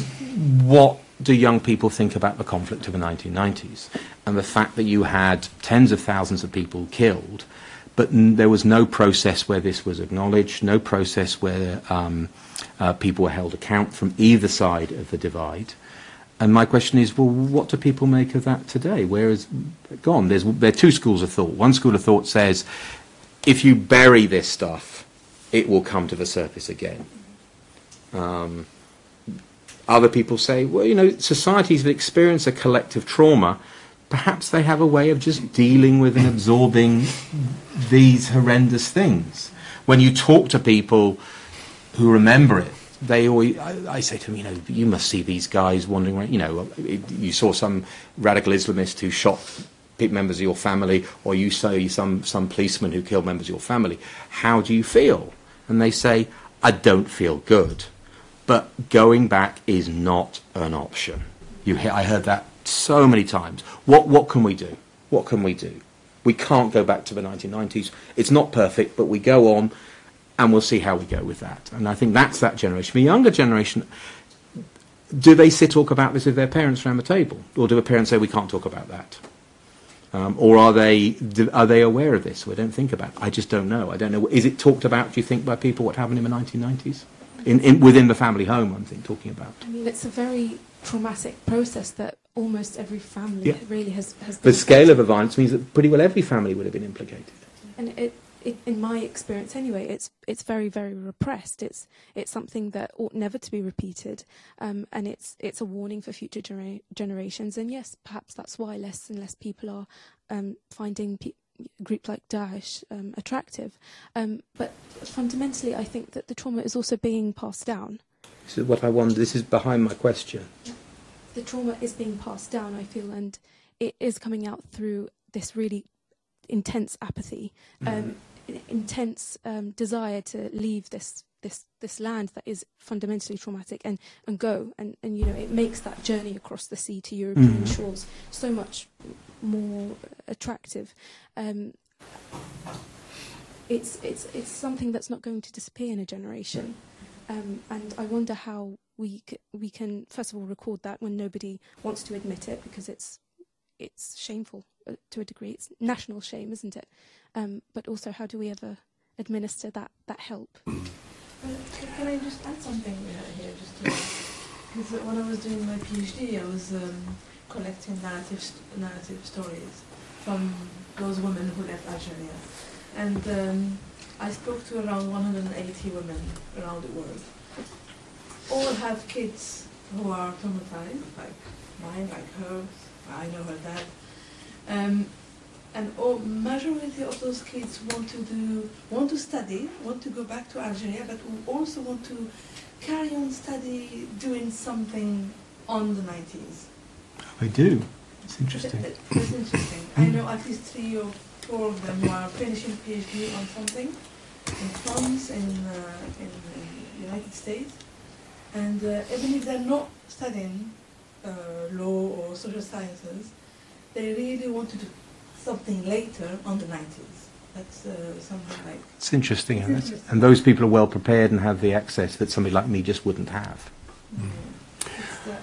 what do young people think about the conflict of the 1990s and the fact that you had tens of thousands of people killed, but n- there was no process where this was acknowledged, no process where um, uh, people were held account from either side of the divide. And my question is, well, what do people make of that today? Where is it gone? There's, there are two schools of thought. One school of thought says, if you bury this stuff, it will come to the surface again. Um, other people say, well, you know, societies that experience a collective trauma, perhaps they have a way of just dealing with and absorbing these horrendous things. When you talk to people who remember it, they always, I, I, say to them, you know, you must see these guys wandering around. You know, you saw some radical Islamist who shot members of your family, or you say some, some policeman who killed members of your family. How do you feel? And they say, I don't feel good. But going back is not an option. You hear, I heard that so many times. What, what can we do? What can we do? We can't go back to the 1990s. It's not perfect, but we go on and we'll see how we go with that. And I think that's that generation. The younger generation, do they sit talk about this with their parents around the table? Or do the parents say, we can't talk about that? Um, or are they, do, are they aware of this? We don't think about it. I just don't know. I don't know. Is it talked about, do you think, by people what happened in the 1990s? in, in, within the family home, I'm think, talking about. I mean, it's a very traumatic process that almost every family yeah. really has. has the scale of the violence means that pretty well every family would have been implicated. And it, it, in my experience, anyway, it's it's very very repressed. It's it's something that ought never to be repeated, um, and it's it's a warning for future genera- generations. And yes, perhaps that's why less and less people are um, finding pe- group like Daesh um, attractive. Um, but fundamentally, I think that the trauma is also being passed down. This is what I wonder. This is behind my question. The trauma is being passed down, I feel, and it is coming out through this really intense apathy, um, mm. Intense um, desire to leave this this this land that is fundamentally traumatic and and go and and you know it makes that journey across the sea to European mm. shores so much more attractive. Um, it's it's it's something that's not going to disappear in a generation, um, and I wonder how we c- we can first of all record that when nobody wants to admit it because it's it's shameful to a degree. It's national shame, isn't it? Um, but also, how do we ever administer that that help? can I just add something here? Just because when I was doing my PhD, I was um, collecting narrative, narrative stories from those women who left Algeria. And um, I spoke to around 180 women around the world. All have kids who are traumatized, like mine, like hers. I know her dad. Um, and all, majority of those kids want to do, want to study, want to go back to Algeria, but who also want to carry on study, doing something on the 90s. I do. It's interesting. Th- It's interesting. I know at least three or four of them who are finishing PhD on something in France, in, uh, in the United States. And uh, even if they're not studying uh, law or social sciences, they really want to do something later on the 90s. That's uh, something like. It's interesting, It's and, that's- interesting. and those people are well prepared and have the access that somebody like me just wouldn't have. It's, uh,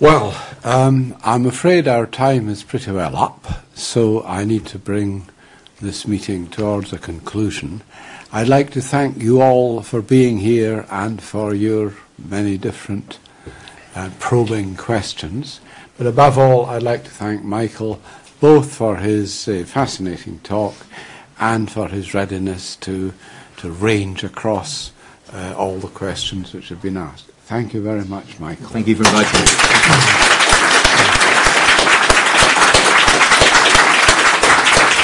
Well, um, I'm afraid our time is pretty well up, so I need to bring this meeting towards a conclusion. I'd like to thank you all for being here and for your many different uh, probing questions. But above all, I'd like to thank Michael both for his uh, fascinating talk and for his readiness to, to range across uh, all the questions which have been asked. Thank you very much, Michael. Thank you inviting me.